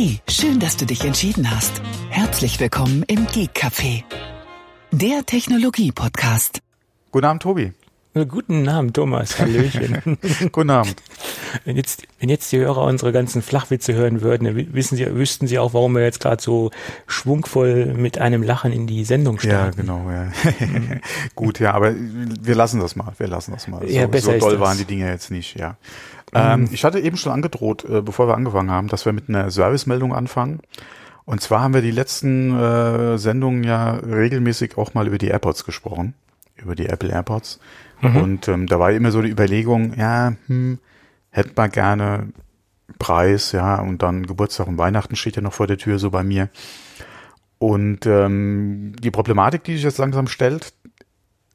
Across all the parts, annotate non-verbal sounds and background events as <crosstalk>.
Hey, schön, dass du dich entschieden hast. Herzlich willkommen im Geek Café, der Technologie-Podcast. Guten Abend, Tobi. Guten Abend, Thomas. Hallöchen. <laughs> Guten Abend. Wenn jetzt, wenn jetzt die Hörer unsere ganzen Flachwitze hören würden, dann wissen sie, wüssten sie auch, warum wir jetzt gerade so schwungvoll mit einem Lachen in die Sendung starten. Ja, genau, ja. <laughs> Gut, ja, aber wir lassen das mal. Wir lassen das mal. Ja, so, besser so ist doll waren die Dinge jetzt nicht, ja. Ähm, ich hatte eben schon angedroht, äh, bevor wir angefangen haben, dass wir mit einer Servicemeldung anfangen. Und zwar haben wir die letzten äh, Sendungen ja regelmäßig auch mal über die AirPods gesprochen, über die Apple AirPods. Und ähm, da war immer so die Überlegung, ja, hm, hätte man gerne Preis, ja, und dann Geburtstag und Weihnachten steht ja noch vor der Tür, so bei mir. Und ähm, die Problematik, die sich jetzt langsam stellt,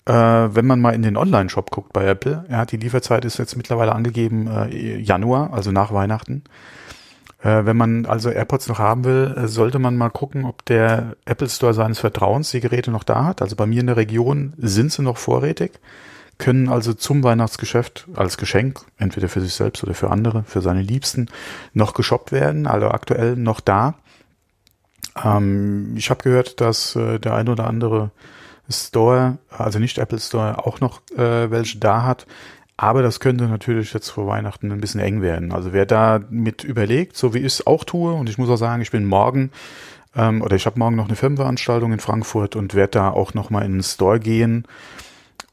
äh, wenn man mal in den Online-Shop guckt bei Apple, ja, die Lieferzeit ist jetzt mittlerweile angegeben äh, Januar, also nach Weihnachten. Äh, wenn man also AirPods noch haben will, äh, sollte man mal gucken, ob der Apple Store seines Vertrauens die Geräte noch da hat. Also bei mir in der Region sind sie noch vorrätig, können also zum Weihnachtsgeschäft als Geschenk, entweder für sich selbst oder für andere, für seine Liebsten, noch geshoppt werden, also aktuell noch da. Ähm, ich habe gehört, dass äh, der ein oder andere Store, also nicht Apple Store, auch noch äh, welche da hat. Aber das könnte natürlich jetzt vor Weihnachten ein bisschen eng werden. Also wer da mit überlegt, so wie ich es auch tue, und ich muss auch sagen, ich bin morgen ähm, oder ich habe morgen noch eine Firmenveranstaltung in Frankfurt und werde da auch noch mal in den Store gehen.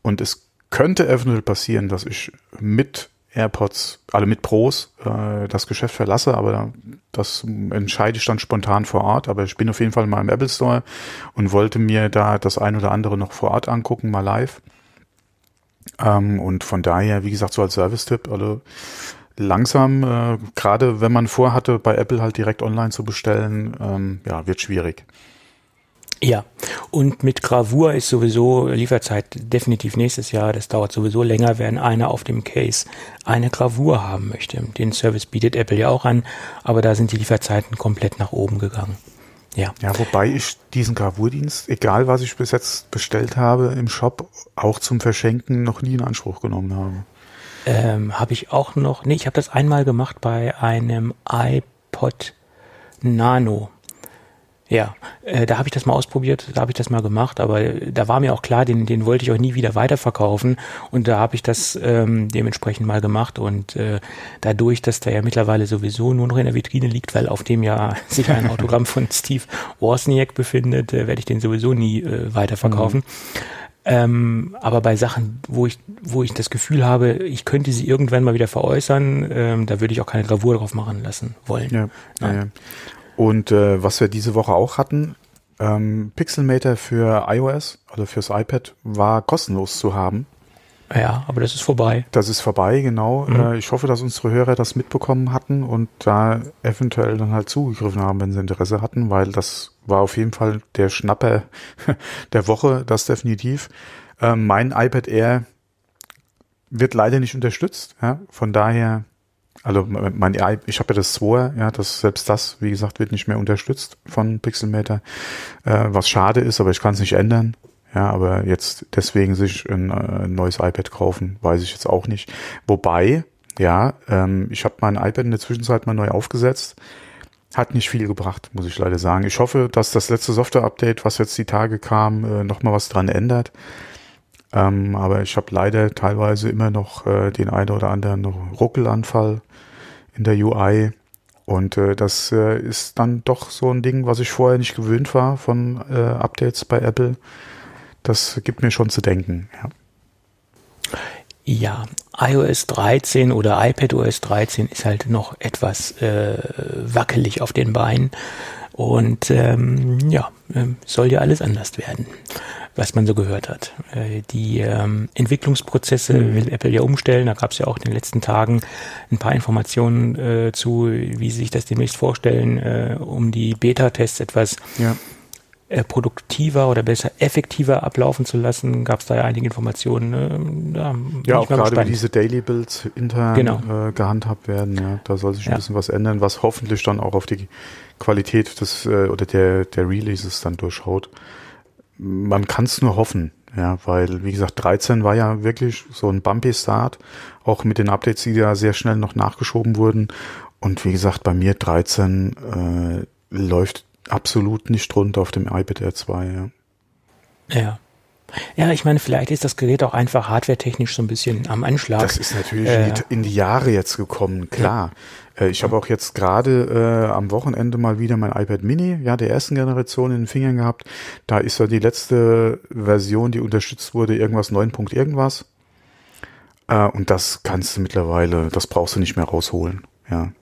Und es könnte eventuell passieren, dass ich mit AirPods, alle mit Pros, äh, das Geschäft verlasse, aber das entscheide ich dann spontan vor Ort. Aber ich bin auf jeden Fall mal im Apple Store und wollte mir da das ein oder andere noch vor Ort angucken, mal live. Ähm, und von daher, wie gesagt, so als Service-Tipp, also langsam, äh, gerade wenn man vorhatte, bei Apple halt direkt online zu bestellen, ähm, ja, wird schwierig. Ja, und mit Gravur ist sowieso Lieferzeit definitiv nächstes Jahr. Das dauert sowieso länger, wenn einer auf dem Case eine Gravur haben möchte. Den Service bietet Apple ja auch an, aber da sind die Lieferzeiten komplett nach oben gegangen. Ja. Ja, wobei ich diesen Gravurdienst, egal was ich bis jetzt bestellt habe im Shop, auch zum Verschenken noch nie in Anspruch genommen habe. Ähm, habe ich auch noch, nee, ich habe das einmal gemacht bei einem iPod Nano. Ja, äh, da habe ich das mal ausprobiert, da habe ich das mal gemacht, aber äh, da war mir auch klar, den, den wollte ich auch nie wieder weiterverkaufen und da habe ich das ähm, dementsprechend mal gemacht und äh, dadurch, dass der ja mittlerweile sowieso nur noch in der Vitrine liegt, weil auf dem ja <laughs> sich ein Autogramm von Steve Wozniak befindet, äh, werde ich den sowieso nie äh, weiterverkaufen. Ähm, aber bei Sachen, wo ich, wo ich das Gefühl habe, ich könnte sie irgendwann mal wieder veräußern, ähm, da würde ich auch keine Gravur drauf machen lassen wollen. Ja, ja, ja. Und äh, was wir diese Woche auch hatten, ähm, Pixelmator für iOS, also fürs iPad, war kostenlos zu haben. Ja, aber das ist vorbei. Das ist vorbei, genau. Mhm. Äh, ich hoffe, dass unsere Hörer das mitbekommen hatten und da eventuell dann halt zugegriffen haben, wenn sie Interesse hatten, weil das war auf jeden Fall der Schnapper <laughs> der Woche, das definitiv. Ähm, mein iPad Air wird leider nicht unterstützt, ja, von daher, also mein, i- ich habe ja das 2, ja, das selbst das, wie gesagt, wird nicht mehr unterstützt von Pixelmator, äh, was schade ist, aber ich kann es nicht ändern. Ja, aber jetzt deswegen sich ein, äh, ein neues iPad kaufen, weiß ich jetzt auch nicht. Wobei, ja, ähm, ich habe mein iPad in der Zwischenzeit mal neu aufgesetzt. Hat nicht viel gebracht, muss ich leider sagen. Ich hoffe, dass das letzte Software-Update, was jetzt die Tage kam, äh, nochmal was dran ändert. Ähm, aber ich habe leider teilweise immer noch äh, den einen oder anderen Ruckelanfall in der UI. Und äh, das äh, ist dann doch so ein Ding, was ich vorher nicht gewöhnt war von äh, Updates bei Apple. Das gibt mir schon zu denken. Ja. Ja, iOS 13 oder iPadOS 13 ist halt noch etwas äh, wackelig auf den Beinen. Und ähm, ja, ähm, soll ja alles anders werden, was man so gehört hat. Äh, die ähm, Entwicklungsprozesse will Apple ja umstellen. Da gab es ja auch in den letzten Tagen ein paar Informationen äh, zu, wie sie sich das demnächst vorstellen, äh, um die Beta-Tests etwas ja. äh, produktiver oder besser effektiver ablaufen zu lassen, gab es da ja einige Informationen. Ne? Ja, ich auch gerade wie diese Daily Builds intern Genau. äh, gehandhabt werden. Ja, da soll sich ein Ja. bisschen was ändern, was hoffentlich dann auch auf die Qualität des äh, oder der der Releases dann durchschaut. Man kann es nur hoffen, ja, weil wie gesagt 13 war ja wirklich so ein bumpy Start, auch mit den Updates, die ja sehr schnell noch nachgeschoben wurden. Und wie gesagt, bei mir 13 äh, läuft absolut nicht rund auf dem iPad Air 2. Ja. ja. Ja, ich meine, vielleicht ist das Gerät auch einfach hardwaretechnisch so ein bisschen am Anschlag. Das ist natürlich äh, in, die, in, die, Jahre jetzt gekommen, klar. Ja. Äh, ich habe auch jetzt gerade äh, am Wochenende mal wieder mein iPad Mini, ja, der ersten Generation in den Fingern gehabt. Da ist ja die letzte Version, die unterstützt wurde, irgendwas 9. irgendwas. Äh, und das kannst du mittlerweile, das brauchst du nicht mehr rausholen, ja.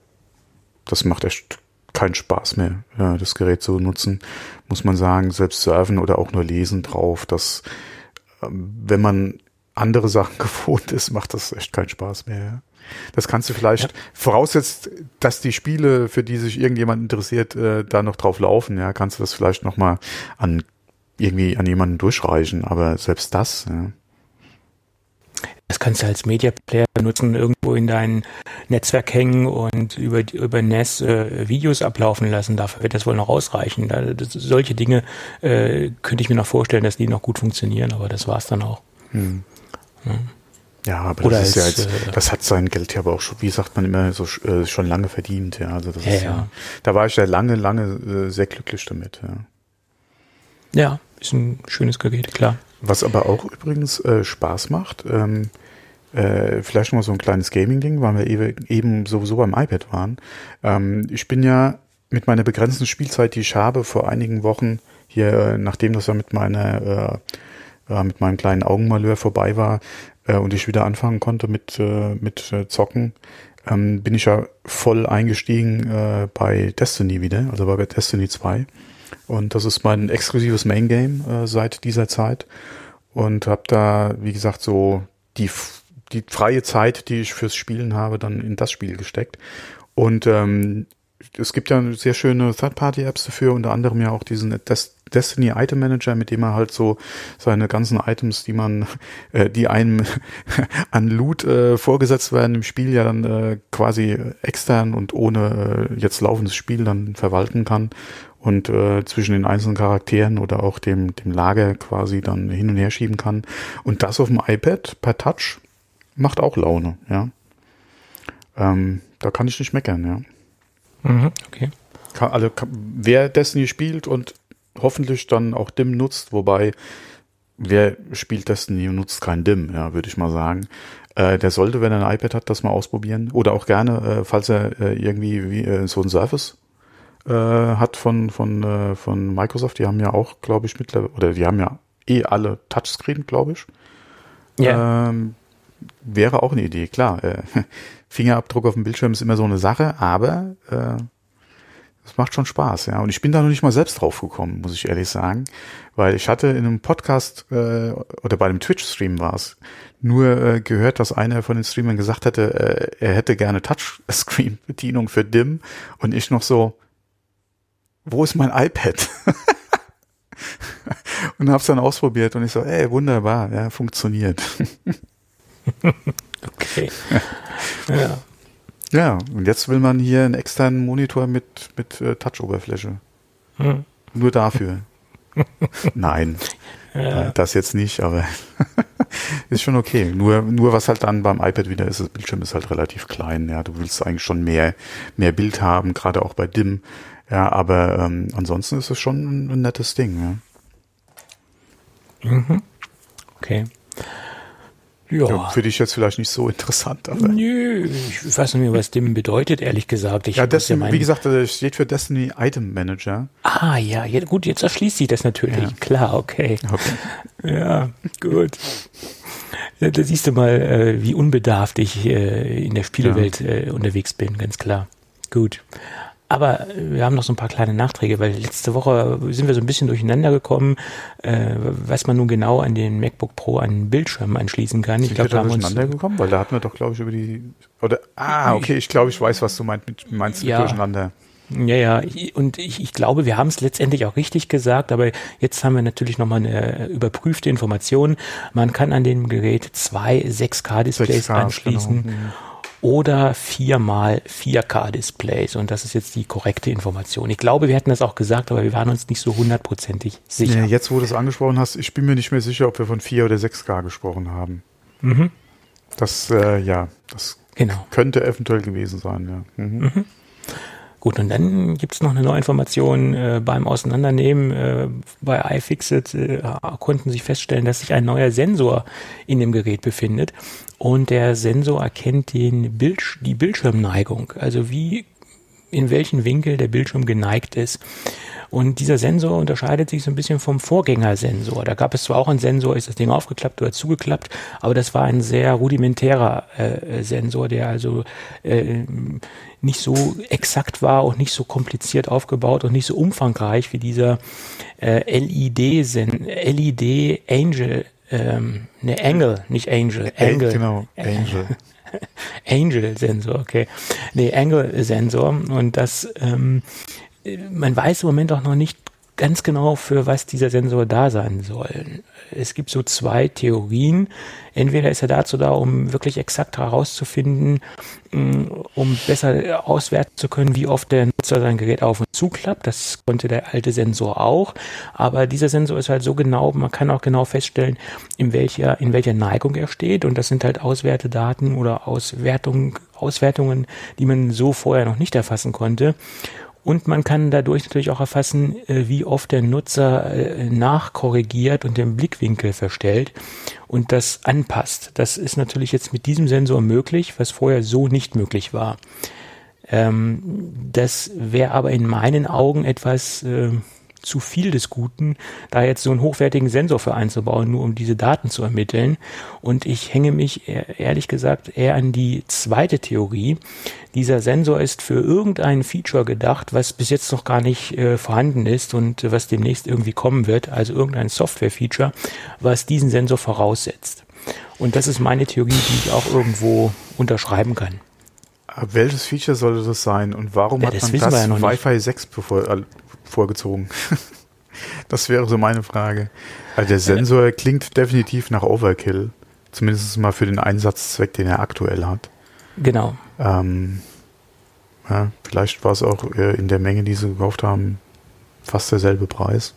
Das macht echt keinen Spaß mehr, ja, das Gerät zu nutzen, muss man sagen, selbst surfen oder auch nur lesen drauf, dass ähm, wenn man andere <laughs> Sachen gewohnt ist, macht das echt keinen Spaß mehr. Ja. Das kannst du vielleicht, ja. voraussetzt, dass die Spiele, für die sich irgendjemand interessiert, äh, da noch drauf laufen, ja, kannst du das vielleicht nochmal an irgendwie an jemanden durchreichen, aber selbst das, ja. Das kannst du als Media Player benutzen, irgendwo in dein Netzwerk hängen und über, über NES äh, Videos ablaufen lassen. Dafür wird das wohl noch ausreichen. Da, das, solche Dinge äh, könnte ich mir noch vorstellen, dass die noch gut funktionieren, aber das war's dann auch. Hm. Ja. Ja, aber Oder das ist als, ja jetzt, äh, das hat sein Geld ja aber auch schon, wie sagt man immer, so äh, schon lange verdient, ja. Also das ja, ist ja, da war ich ja lange, lange äh, sehr glücklich damit, ja. Ja, ist ein schönes Gerät, klar. Was aber auch übrigens äh, Spaß macht, ähm, äh, vielleicht noch mal so ein kleines Gaming-Ding, weil wir eben sowieso beim iPad waren. Ähm, ich bin ja mit meiner begrenzten Spielzeit, die ich habe, vor einigen Wochen hier, äh, nachdem das ja mit meiner äh, äh, mit meinem kleinen Augenmalheur vorbei war äh, und ich wieder anfangen konnte mit äh, mit äh, Zocken, ähm, bin ich ja voll eingestiegen äh, bei Destiny wieder, also bei Destiny 2. Und das ist mein exklusives Main Game äh, seit dieser Zeit und habe da, wie gesagt, so die die freie Zeit, die ich fürs Spielen habe, dann in das Spiel gesteckt. Und ähm, es gibt ja sehr schöne Third-Party-Apps dafür, unter anderem ja auch diesen Des Destiny Item Manager, mit dem er halt so seine ganzen Items, die man, <laughs> äh, die einem <laughs> an Loot äh, vorgesetzt werden im Spiel, ja dann äh, quasi extern und ohne äh, jetzt laufendes Spiel dann verwalten kann und äh, zwischen den einzelnen Charakteren oder auch dem, dem Lager quasi dann hin und her schieben kann. Und das auf dem iPad per Touch macht auch Laune, ja. Ähm, da kann ich nicht meckern, ja. Mhm, okay. Kann, also kann, wer Destiny spielt und hoffentlich dann auch DIM nutzt, wobei wer spielt Destiny und nutzt kein DIM, ja, würde ich mal sagen. Äh, der sollte, wenn er ein iPad hat, das mal ausprobieren. Oder auch gerne, äh, falls er äh, irgendwie wie, so ein Surface äh, hat von, von, äh, von Microsoft. Die haben ja auch, glaube ich, mittlerweile, oder die haben ja eh alle Touchscreen, glaube ich. Ja. Ähm, wäre auch eine Idee, klar. Äh, <laughs> Fingerabdruck auf dem Bildschirm ist immer so eine Sache, aber äh, das macht schon Spaß, ja. Und ich bin da noch nicht mal selbst drauf gekommen, muss ich ehrlich sagen, weil ich hatte in einem Podcast äh, oder bei einem Twitch-Stream war es nur äh, gehört, dass einer von den Streamern gesagt hätte, äh, er hätte gerne Touchscreen-Bedienung für DIM und ich noch so, wo ist mein iPad? <laughs> und hab's dann ausprobiert und ich so, ey, wunderbar, ja, funktioniert. <laughs> okay. ja. Ja, und jetzt will man hier einen externen Monitor mit, mit äh, Touch-Oberfläche. Hm. Nur dafür. <laughs> Nein, ja. äh, das jetzt nicht, aber ist schon okay. Nur, nur was halt dann beim iPad wieder ist, das Bildschirm ist halt relativ klein. Ja, du willst eigentlich schon mehr, mehr Bild haben, gerade auch bei DIM. Ja, aber ähm, ansonsten ist es schon ein, nettes Ding. Ja. Mhm. Okay. Ja. ja. Für dich jetzt vielleicht nicht so interessant, aber. Nö, ich weiß nicht mehr, was dem bedeutet, ehrlich gesagt. Ich ja, Destiny, ja wie gesagt, das steht für Destiny Item Manager. Ah, ja, ja gut, jetzt erschließt sich das natürlich. Ja. Klar, okay. okay. Ja, gut. Da, da, siehst du mal, äh, wie unbedarft ich äh, in der Spielewelt äh, unterwegs bin, ganz klar. Gut. Aber wir haben noch so ein paar kleine Nachträge, weil letzte Woche sind wir so ein bisschen durcheinander gekommen, äh, was man nun genau an den MacBook Pro an Bildschirm anschließen kann. Sind ich glaube, da haben wir durcheinander gekommen, weil da hatten wir doch, glaube ich, über die oder ah, okay, ich glaube, ich weiß, was du meinst mit meinst ja, durcheinander. Ja, ja, und ich, ich glaube, wir haben es letztendlich auch richtig gesagt, aber jetzt haben wir natürlich nochmal eine überprüfte Information. Man kann an dem Gerät zwei 6K-Displays 6K, anschließen. Genau. Oder viermal 4K-Displays. Und das ist jetzt die korrekte Information. Ich glaube, wir hätten das auch gesagt, aber wir waren uns nicht so hundertprozentig sicher. Ja, jetzt, wo du es angesprochen hast, ich bin mir nicht mehr sicher, ob wir von 4 oder 6K gesprochen haben. Mhm. Das, äh, ja, das Genau. Könnte eventuell gewesen sein, ja. Mhm. Mhm. Gut, und dann gibt's noch eine neue Information äh, beim Auseinandernehmen. Äh, bei iFixit äh, konnten sie feststellen, dass sich ein neuer Sensor in dem Gerät befindet. Und der Sensor erkennt den Bild, die Bildschirmneigung, also wie in welchen Winkel der Bildschirm geneigt ist. Und dieser Sensor unterscheidet sich so ein bisschen vom Vorgängersensor. Da gab es zwar auch einen Sensor, ist das Ding aufgeklappt oder zugeklappt, aber das war ein sehr rudimentärer äh, Sensor, der also äh, nicht so exakt war und nicht so kompliziert aufgebaut und nicht so umfangreich wie dieser äh, LED, LED Angel, ähm, ne Angle, nicht Angel, Angle. Genau, Angel. <laughs> Angel-Sensor, okay. Nee, Angle-Sensor. Und das, ähm, man weiß im Moment auch noch nicht ganz genau, für was dieser Sensor da sein soll. Es gibt so zwei Theorien. Entweder ist er dazu da, um wirklich exakt herauszufinden, mm, um besser auswerten zu können, wie oft der Nutzer sein Gerät auf und zuklappt. Das konnte der alte Sensor auch. Aber dieser Sensor ist halt so genau, man kann auch genau feststellen, in welcher, in welcher Neigung er steht. Und das sind halt Auswertedaten oder Auswertung, Auswertungen, die man so vorher noch nicht erfassen konnte. Und man kann dadurch natürlich auch erfassen, äh, wie oft der Nutzer äh, nachkorrigiert und den Blickwinkel verstellt und das anpasst. Das ist natürlich jetzt mit diesem Sensor möglich, was vorher so nicht möglich war. Ähm, das wäre aber in meinen Augen etwas äh, zu viel des Guten, da jetzt so einen hochwertigen Sensor für einzubauen, nur um diese Daten zu ermitteln. Und ich hänge mich ehrlich gesagt eher an die zweite Theorie. Dieser Sensor ist für irgendein Feature gedacht, was bis jetzt noch gar nicht äh, vorhanden ist und was demnächst irgendwie kommen wird, also irgendein Software-Feature, was diesen Sensor voraussetzt. Und das ist meine Theorie, die ich auch irgendwo unterschreiben kann. Welches Feature sollte das sein und warum ja, hat man das ja Wi-Fi 6 bevor, äh, vorgezogen? <laughs> das wäre so meine Frage. Also der Sensor klingt definitiv nach Overkill. Zumindest mal für den Einsatzzweck, den er aktuell hat. Genau. Ähm, ja, vielleicht war es auch äh, in der Menge, die sie gekauft haben, fast derselbe Preis.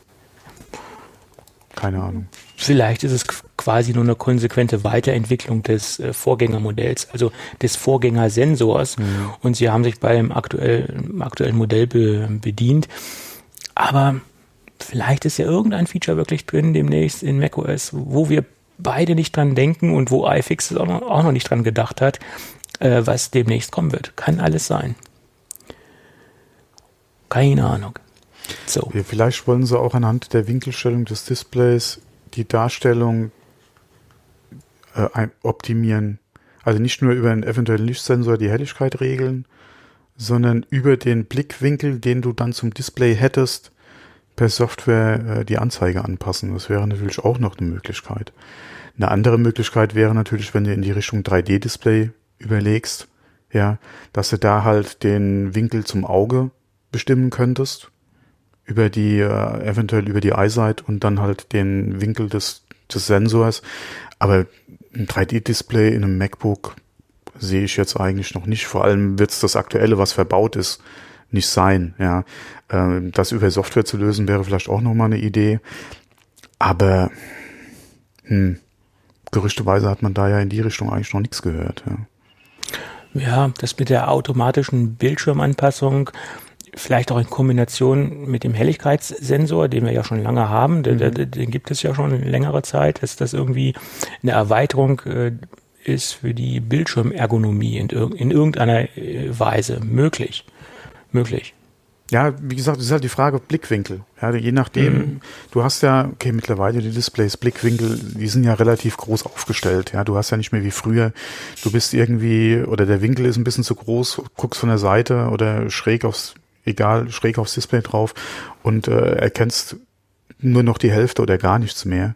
Keine Ahnung. Vielleicht ist es quasi nur eine konsequente Weiterentwicklung des äh, Vorgängermodells, also des Vorgängersensors. Mhm. Und sie haben sich beim aktuellen, aktuellen Modell be, bedient. Aber vielleicht ist ja irgendein Feature wirklich drin demnächst in macOS, wo wir beide nicht dran denken und wo iFixit auch noch, auch noch nicht dran gedacht hat, äh, was demnächst kommen wird. Kann alles sein. Keine Ahnung. So. Ja, vielleicht wollen sie auch anhand der Winkelstellung des Displays die Darstellung äh, optimieren. Also nicht nur über einen eventuellen Lichtsensor die Helligkeit regeln, sondern über den Blickwinkel, den du dann zum Display hättest, per Software äh, die Anzeige anpassen. Das wäre natürlich auch noch eine Möglichkeit. Eine andere Möglichkeit wäre natürlich, wenn du in die Richtung 3D-Display überlegst, ja, dass du da halt den Winkel zum Auge bestimmen könntest über die äh, eventuell über die EyeSight und dann halt den Winkel des des Sensors. Aber ein 3D-Display in einem MacBook sehe ich jetzt eigentlich noch nicht. Vor allem wird es das aktuelle, was verbaut ist, nicht sein. Ja, ähm, das über Software zu lösen wäre vielleicht auch noch mal eine Idee. Aber hm, gerüchteweise hat man da ja in die Richtung eigentlich noch nichts gehört. Ja. Ja, das mit der automatischen Bildschirmanpassung, vielleicht auch in Kombination mit dem Helligkeitssensor, den wir ja schon lange haben, den, mhm. den gibt es ja schon längere Zeit, dass das irgendwie eine Erweiterung äh, ist für die Bildschirmergonomie in, in irgendeiner äh, Weise möglich. Möglich. Ja, wie gesagt, das ist halt die Frage Blickwinkel. Ja, je nachdem, mhm. du hast ja, okay, mittlerweile die Displays, Blickwinkel, die sind ja relativ groß aufgestellt. Ja, du hast ja nicht mehr wie früher, du bist irgendwie, oder der Winkel ist ein bisschen zu groß, guckst von der Seite oder schräg aufs egal, schräg aufs Display drauf und äh, erkennst nur noch die Hälfte oder gar nichts mehr.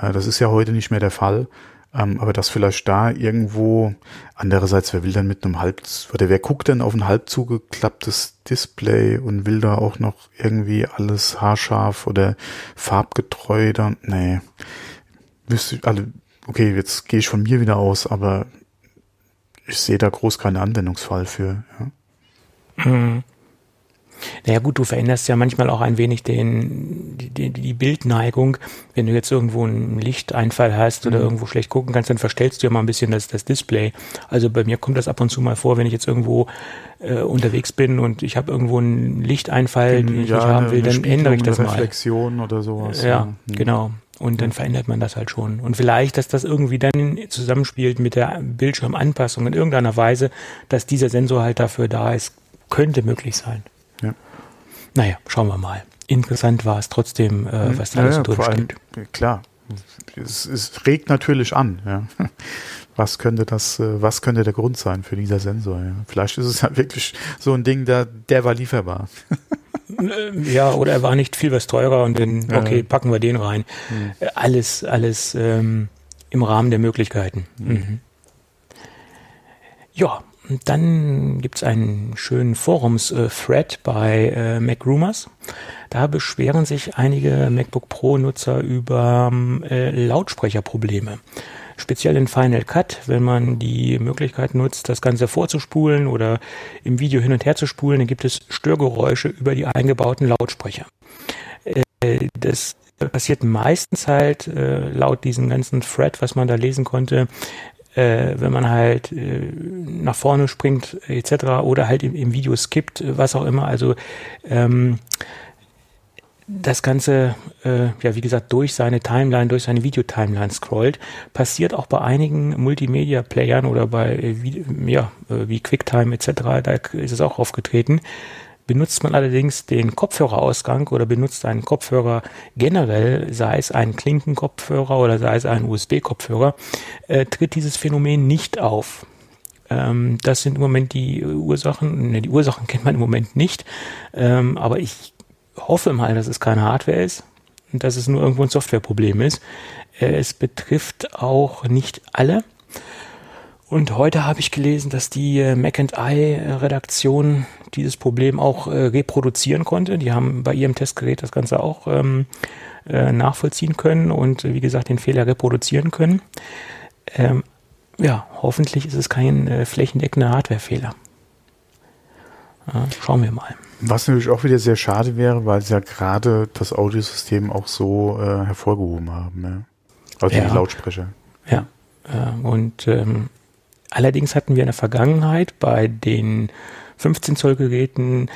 Äh, das ist ja heute nicht mehr der Fall. Ähm, aber das vielleicht da irgendwo, andererseits, wer will denn mit einem halb, oder wer guckt denn auf ein halb zugeklapptes Display und will da auch noch irgendwie alles haarscharf oder farbgetreu dann, nee, wüsste alle, okay, jetzt gehe ich von mir wieder aus, aber ich sehe da groß keinen Anwendungsfall für, ja. Mhm. Naja gut, du veränderst ja manchmal auch ein wenig den, die, die Bildneigung. Wenn du jetzt irgendwo einen Lichteinfall hast oder mhm. irgendwo schlecht gucken kannst, dann verstellst du ja mal ein bisschen das, das Display. Also bei mir kommt das ab und zu mal vor, wenn ich jetzt irgendwo äh, unterwegs bin und ich habe irgendwo einen Lichteinfall, den ich ja, nicht haben will, dann ändere ich das mal. Reflexion oder sowas. Ja, ja. Mhm. genau. Und dann verändert man das halt schon. Und vielleicht, dass das irgendwie dann zusammenspielt mit der Bildschirmanpassung in irgendeiner Weise, dass dieser Sensor halt dafür da ist, könnte möglich sein. Ja. Naja, schauen wir mal. Interessant war es trotzdem, äh, was da alles ja, durchsteht. Klar, es, es, regt natürlich an. Ja. <laughs> Was könnte das, äh, was könnte der Grund sein für dieser Sensor? Ja. Vielleicht ist es ja wirklich so ein Ding, der, der war lieferbar. <laughs> ja, oder er war nicht viel was teurer und dann, okay, packen wir den rein. Mhm. Alles, alles ähm, im Rahmen der Möglichkeiten. Mhm. Mhm. Ja, und dann gibt's einen schönen Forums-Thread bei äh, MacRumors. Da beschweren sich einige MacBook Pro-Nutzer über äh, Lautsprecherprobleme speziell in Final Cut, wenn man die Möglichkeit nutzt, das Ganze vorzuspulen oder im Video hin und her zu spulen, dann gibt es Störgeräusche über die eingebauten Lautsprecher. Äh, das passiert meistens halt äh, laut diesem ganzen Thread, was man da lesen konnte, äh, wenn man halt nach vorne springt etc. oder halt im, Video skippt, was auch immer. Also ähm, das Ganze, äh, ja, wie gesagt, durch seine Timeline, durch seine Videotimeline scrollt, passiert auch bei einigen Multimedia-Playern oder bei, äh, ja, äh, wie QuickTime etc., da ist es auch aufgetreten. Benutzt man allerdings den Kopfhörerausgang oder benutzt einen Kopfhörer generell, sei es ein Klinkenkopfhörer oder sei es ein USB-Kopfhörer, äh, tritt dieses Phänomen nicht auf ähm, das sind im Moment die Ursachen. Ne, die Ursachen <laughs> kennt man im Moment nicht. Ähm, aber ich hoffe mal, dass es keine Hardware ist und dass es nur irgendwo ein Softwareproblem ist. Äh, es betrifft auch nicht alle. Und heute habe ich gelesen, dass die äh, Mac and I Redaktion dieses Problem auch äh, reproduzieren konnte. Die haben bei ihrem Testgerät das Ganze auch ähm, äh, nachvollziehen können und wie gesagt den Fehler reproduzieren können. Ähm, ja, hoffentlich ist es kein äh, flächendeckender Hardwarefehler. Ja, schauen wir mal. Was natürlich auch wieder sehr schade wäre, weil sie ja gerade das Audiosystem auch so äh, hervorgehoben haben. Ja? Also ja. die Lautsprecher. Ja. Äh, und ähm, allerdings hatten wir in der Vergangenheit bei den 15 Zoll Geräten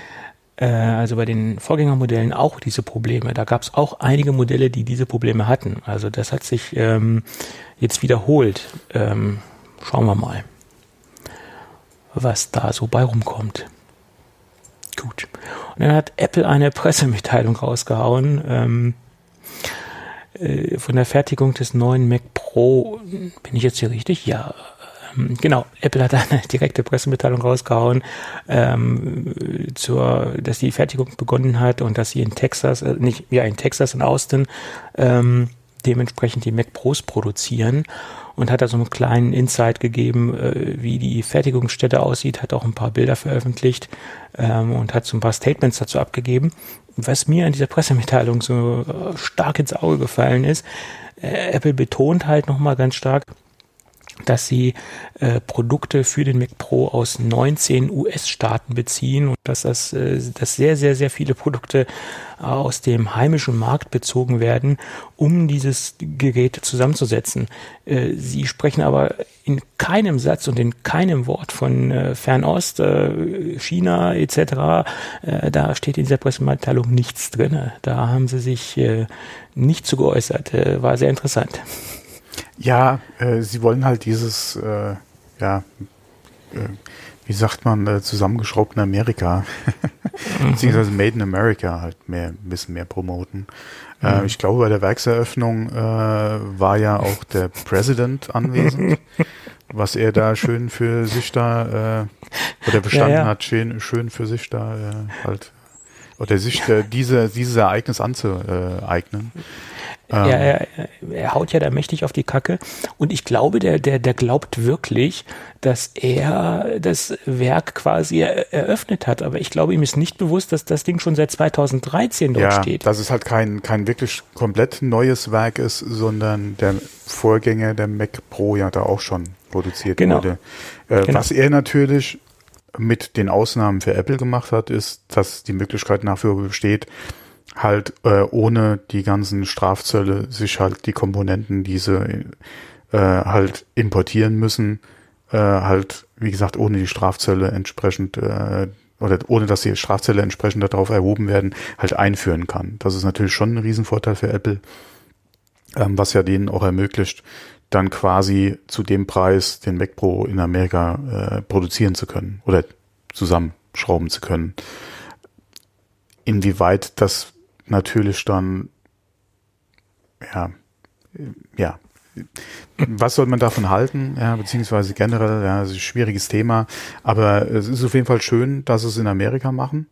äh, also bei den Vorgängermodellen auch diese Probleme. Da gab es auch einige Modelle, die diese Probleme hatten. Also das hat sich ähm, jetzt wiederholt. Ähm, schauen wir mal, was da so bei rumkommt. Gut. Und dann hat Apple eine <laughs> Pressemitteilung rausgehauen ähm, äh, von der Fertigung des neuen Mac Pro. Bin ich jetzt hier richtig? Ja. Ähm, genau, Apple hat eine <laughs> direkte Pressemitteilung rausgehauen, ähm, zur, dass die Fertigung begonnen hat und dass sie in Texas, äh, nicht, ja, in Texas und Austin ähm, dementsprechend die Mac Pros produzieren und hat da so einen kleinen Insight gegeben, äh, wie die Fertigungsstätte aussieht, hat auch ein paar Bilder veröffentlicht ähm, und hat so ein paar Statements dazu abgegeben. Was mir an dieser Pressemitteilung so äh, stark ins Auge gefallen ist, äh, Apple betont halt nochmal ganz stark, dass sie äh, Produkte für den Mac Pro aus 19 US-Staaten beziehen und dass das äh, dass sehr sehr sehr viele Produkte aus dem heimischen Markt bezogen werden, um dieses Gerät zusammenzusetzen. Äh, sie sprechen aber in keinem Satz und in keinem Wort von äh, Fernost, äh, China etc. Äh, da steht in dieser Pressemitteilung nichts drin. Da haben sie sich äh, nicht zu geäußert. Äh, war sehr interessant. Ja, äh, sie wollen halt dieses, äh, ja, äh, wie sagt man, äh, zusammengeschraubten Amerika, <laughs> beziehungsweise Made in America halt mehr, ein bisschen mehr promoten. Äh, mhm. ich glaube, bei der Werkseröffnung äh, war ja auch der President <laughs> anwesend, was er da schön für sich da, äh, oder bestanden ja, ja. hat, schön, schön für sich da äh, halt, oder sich äh, diese, dieses Ereignis anzueignen. Ähm. Er, er, er, haut ja da mächtig auf die Kacke. Und ich glaube, der, der, der glaubt wirklich, dass er das Werk quasi eröffnet hat. Aber ich glaube, ihm ist nicht bewusst, dass das Ding schon seit 2013 dort ja, steht. Dass es halt kein, kein wirklich komplett neues Werk ist, sondern der Vorgänger, der Mac Pro, ja da auch schon produziert genau. wurde. Äh, genau. Was er natürlich mit den Ausnahmen für Apple gemacht hat, ist, dass die Möglichkeit nach wie vor besteht, halt äh, ohne die ganzen Strafzölle sich halt die Komponenten, die sie äh, halt importieren müssen, äh, halt, wie gesagt, ohne die Strafzölle entsprechend äh, oder ohne dass die Strafzölle entsprechend darauf erhoben werden, halt einführen kann. Das ist natürlich schon ein Riesenvorteil für Apple, ähm, was ja denen auch ermöglicht, dann quasi zu dem Preis den Mac Pro in Amerika äh, produzieren zu können oder zusammenschrauben zu können. Inwieweit das natürlich dann, ja, ja, was soll man davon halten, ja, beziehungsweise generell, ja, ist ein schwieriges Thema, aber es ist auf jeden Fall schön, dass es in Amerika machen.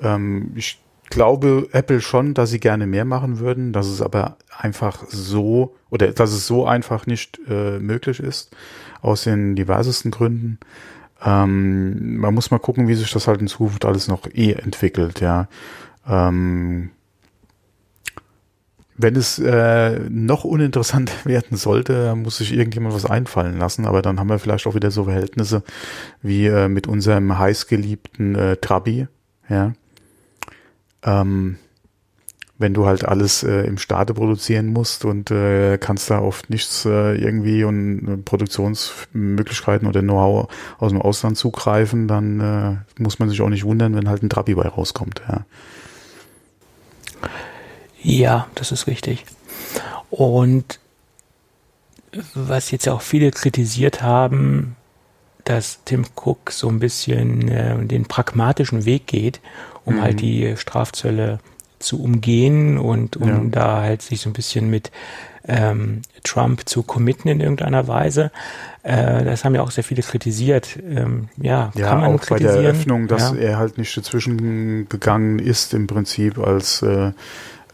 Ähm, ich glaube Apple schon, dass sie gerne mehr machen würden, dass es aber einfach so oder dass es so einfach nicht äh, möglich ist, aus den diversesten Gründen. Ähm, man muss mal gucken, wie sich das halt in Zukunft alles noch eh entwickelt, ja. Ähm, wenn es äh, noch uninteressant <laughs> werden sollte, muss sich irgendjemand was einfallen lassen, aber dann haben wir vielleicht auch wieder so Verhältnisse wie äh, mit unserem heißgeliebten äh, Trabi, ja. Ähm, wenn du halt alles äh, im Staate produzieren musst und äh, kannst da oft nichts äh, irgendwie und äh, Produktionsmöglichkeiten oder Know-how aus dem Ausland zugreifen, dann äh, muss man sich auch nicht wundern, wenn halt ein Trabi bei rauskommt. Ja. Ja, das ist richtig. Und was jetzt auch viele kritisiert haben, dass Tim Cook so ein bisschen äh, den pragmatischen Weg geht, um mhm. halt die Strafzölle zu umgehen und um ja. da halt sich so ein bisschen mit ähm, Trump zu committen in irgendeiner Weise. Äh, das haben ja auch sehr viele kritisiert. Ähm, ja, ja, kann man auch kritisieren. bei der Eröffnung, dass ja. er halt nicht dazwischen gegangen ist im Prinzip, als äh,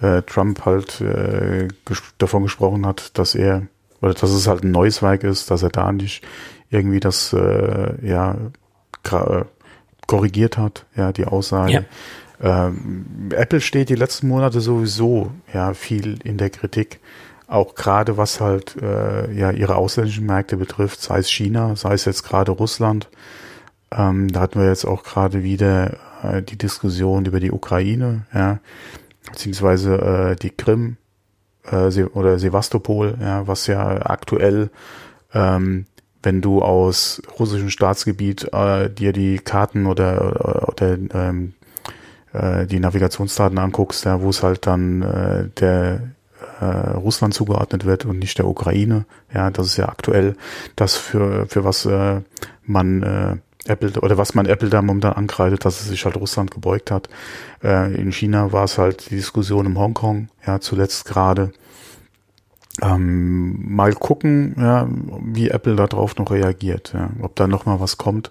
äh, Trump halt äh, ges davon gesprochen hat, dass er oder dass es halt ein neues Werk ist, dass er da nicht irgendwie das äh, ja korrigiert hat, ja die Aussage. Ja. Ähm, Apple steht die letzten Monate sowieso ja viel in der Kritik, auch gerade was halt äh, ja ihre ausländischen Märkte betrifft, sei es China, sei es jetzt gerade Russland. Ähm, da hatten wir jetzt auch gerade wieder äh, die Diskussion über die Ukraine, ja, beziehungsweise äh, die Krim äh, oder Sevastopol, ja, was ja aktuell ähm, wenn du aus russischem Staatsgebiet äh, dir die Karten oder, oder, ähm, äh, die Navigationsdaten anguckst, ja, wo es halt dann äh, der äh, Russland zugeordnet wird und nicht der Ukraine. Ja, das ist ja aktuell das für für was äh, man äh, Apple oder was man Apple da momentan ankreidet, dass es sich halt Russland gebeugt hat. Äh, in China war es halt die Diskussion im Hongkong, ja, zuletzt gerade. Ähm, mal gucken, ja, wie Apple darauf noch reagiert, ja, ob da noch mal was kommt.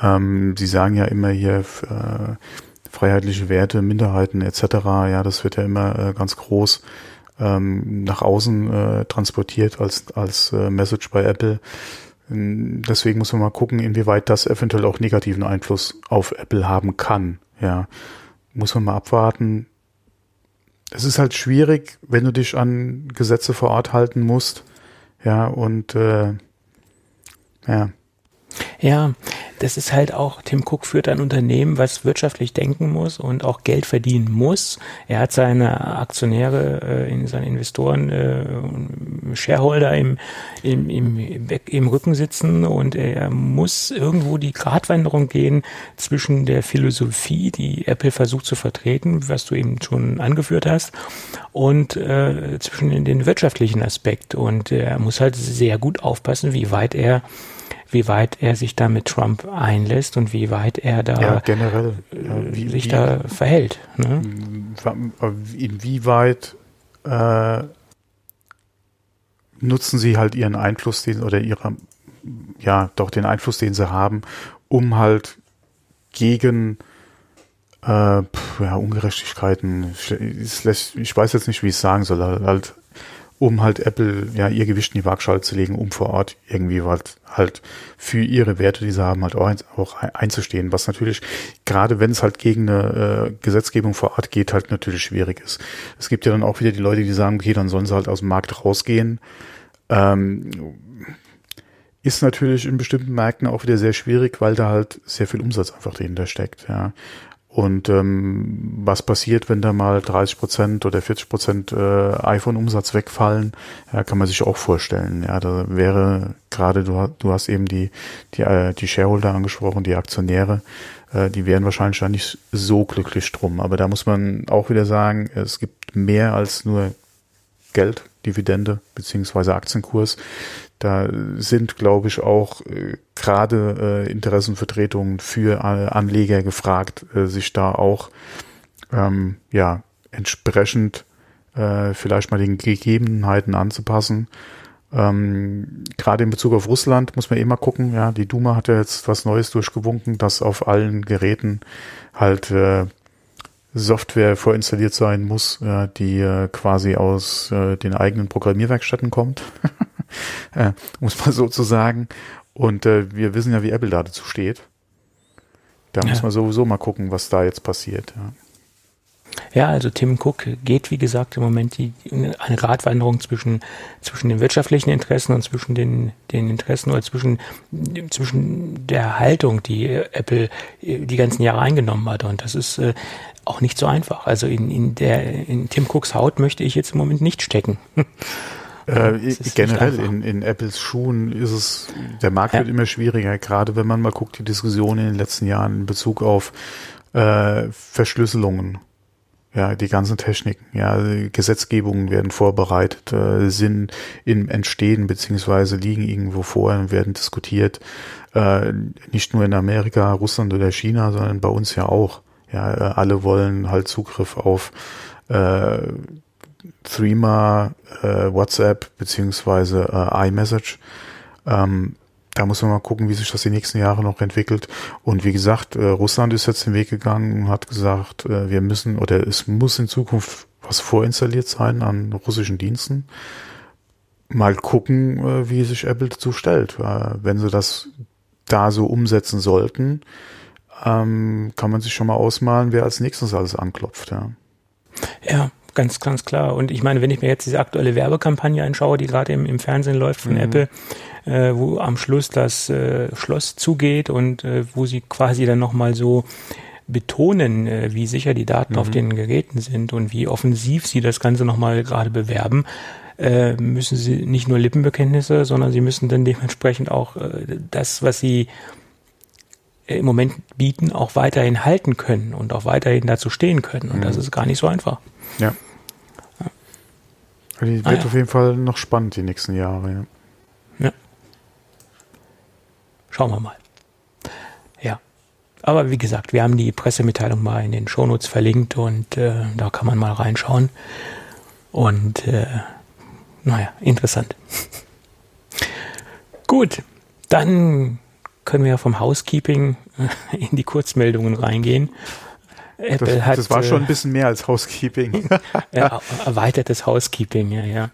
Ähm, sie sagen ja immer hier äh, freiheitliche Werte, Minderheiten etc. Ja, das wird ja immer äh, ganz groß ähm, nach außen äh, transportiert als als äh, Message bei Apple. Ähm, deswegen muss man mal gucken, inwieweit das eventuell auch negativen Einfluss auf Apple haben kann. Ja, muss man mal abwarten. Es ist halt schwierig, wenn du dich an Gesetze vor Ort halten musst. Ja, und äh, ja. Ja, das ist halt auch, Tim Cook führt ein Unternehmen, was wirtschaftlich denken muss und auch Geld verdienen muss. Er hat seine Aktionäre, äh, seine Investoren, äh, Shareholder im, im, im, im Rücken sitzen und er muss irgendwo die Gratwanderung gehen zwischen der Philosophie, die Apple versucht zu vertreten, was du eben schon angeführt hast, und äh, zwischen den wirtschaftlichen Aspekt. Und er muss halt sehr gut aufpassen, wie weit er wie weit er sich da mit Trump einlässt und wie weit er da ja, generell ja, wie, sich wie, da verhält. Ne? Inwieweit äh, nutzen sie halt ihren Einfluss den, oder ihre, ja, doch den Einfluss, den sie haben, um halt gegen äh, ja, Ungerechtigkeiten, ich, ich weiß jetzt nicht, wie ich es sagen soll, halt um halt Apple ja ihr Gewicht in die Waagschale zu legen, um vor Ort irgendwie halt, halt für ihre Werte, die sie haben, halt auch, ein, auch einzustehen. Was natürlich, gerade wenn es halt gegen eine äh, Gesetzgebung vor Ort geht, halt natürlich schwierig ist. Es gibt ja dann auch wieder die Leute, die sagen, okay, dann sollen sie halt aus dem Markt rausgehen. Ähm, ist natürlich in bestimmten Märkten auch wieder sehr schwierig, weil da halt sehr viel Umsatz einfach dahinter steckt, ja. Und ähm, was passiert, wenn da mal 30 Prozent oder 40 Prozent äh, iPhone-Umsatz wegfallen, ja, kann man sich auch vorstellen. Ja, da wäre gerade, du, du hast eben die, die, äh, die Shareholder angesprochen, die Aktionäre, äh, die wären wahrscheinlich da nicht so glücklich drum. Aber da muss man auch wieder sagen, es gibt mehr als nur Geld, Dividende beziehungsweise Aktienkurs. Da sind, glaube ich, auch äh, gerade äh, Interessenvertretungen für äh, Anleger gefragt, äh, sich da auch ähm, ja entsprechend äh, vielleicht mal den Gegebenheiten anzupassen. Ähm, gerade in Bezug auf Russland muss man mal gucken. Ja, die Duma hat ja jetzt was Neues durchgewunken, dass auf allen Geräten halt äh, Software vorinstalliert sein muss, äh, die äh, quasi aus äh, den eigenen Programmierwerkstätten kommt. <laughs> <laughs> äh, muss man sozusagen. Und äh, wir wissen ja, wie Apple da dazu steht. Da ja. muss man sowieso mal gucken, was da jetzt passiert. Ja. Ja, also Tim Cook geht, wie gesagt, im Moment die, eine Gratwanderung zwischen, zwischen den wirtschaftlichen Interessen und zwischen den, den Interessen oder zwischen, zwischen der Haltung, die Apple die ganzen Jahre eingenommen hat. Und das ist äh, auch nicht so einfach. Also in, in, der, in Tim Cooks Haut möchte ich jetzt im Moment nicht stecken. <laughs> Äh, generell in, in Apples Schuhen ist es, der Markt ja. wird immer schwieriger, gerade wenn man mal guckt, die Diskussion in den letzten Jahren in Bezug auf äh, Verschlüsselungen. Ja, die ganzen Techniken, ja, Gesetzgebungen werden vorbereitet, äh, sind im Entstehen beziehungsweise liegen irgendwo vor und werden diskutiert. Äh, nicht nur in Amerika, Russland oder China, sondern bei uns ja auch. Ja, äh, alle wollen halt Zugriff auf äh, Threema, äh, WhatsApp beziehungsweise äh, iMessage. Ähm, da muss man mal gucken, wie sich das die nächsten Jahre noch entwickelt. Und wie gesagt, äh, Russland ist jetzt den Weg gegangen und hat gesagt, äh, wir müssen oder es muss in Zukunft was vorinstalliert sein an russischen Diensten. Mal gucken, äh, wie sich Apple dazu stellt. Äh, wenn sie das da so umsetzen sollten, ähm, kann man sich schon mal ausmalen, wer als nächstes alles anklopft. Ja. Ja, ganz, ganz klar. Und ich meine, wenn ich mir jetzt diese aktuelle Werbekampagne anschaue, die gerade im, im Fernsehen läuft von mhm. Apple, äh, wo am Schluss das äh, Schloss zugeht und äh, wo sie quasi dann nochmal so betonen, äh, wie sicher die Daten mhm. auf den Geräten sind und wie offensiv sie das Ganze nochmal gerade bewerben, äh, müssen sie nicht nur Lippenbekenntnisse, sondern sie müssen dann dementsprechend auch äh, das, was sie im Moment bieten, auch weiterhin halten können und auch weiterhin dazu stehen können. Und mhm. das ist gar nicht so einfach. Ja. Die ah, wird ah, ja. auf jeden Fall noch spannend die nächsten Jahre. Ja. ja. Schauen wir mal. Ja. Aber wie gesagt, wir haben die Pressemitteilung mal in den Shownotes verlinkt und äh, da kann man mal reinschauen. Und äh, naja, interessant. <laughs> Gut, dann können wir vom Housekeeping <laughs> in die Kurzmeldungen reingehen. Apple das, hat, das war schon ein bisschen mehr als Housekeeping. <laughs> ja, erweitertes Housekeeping, ja, ja.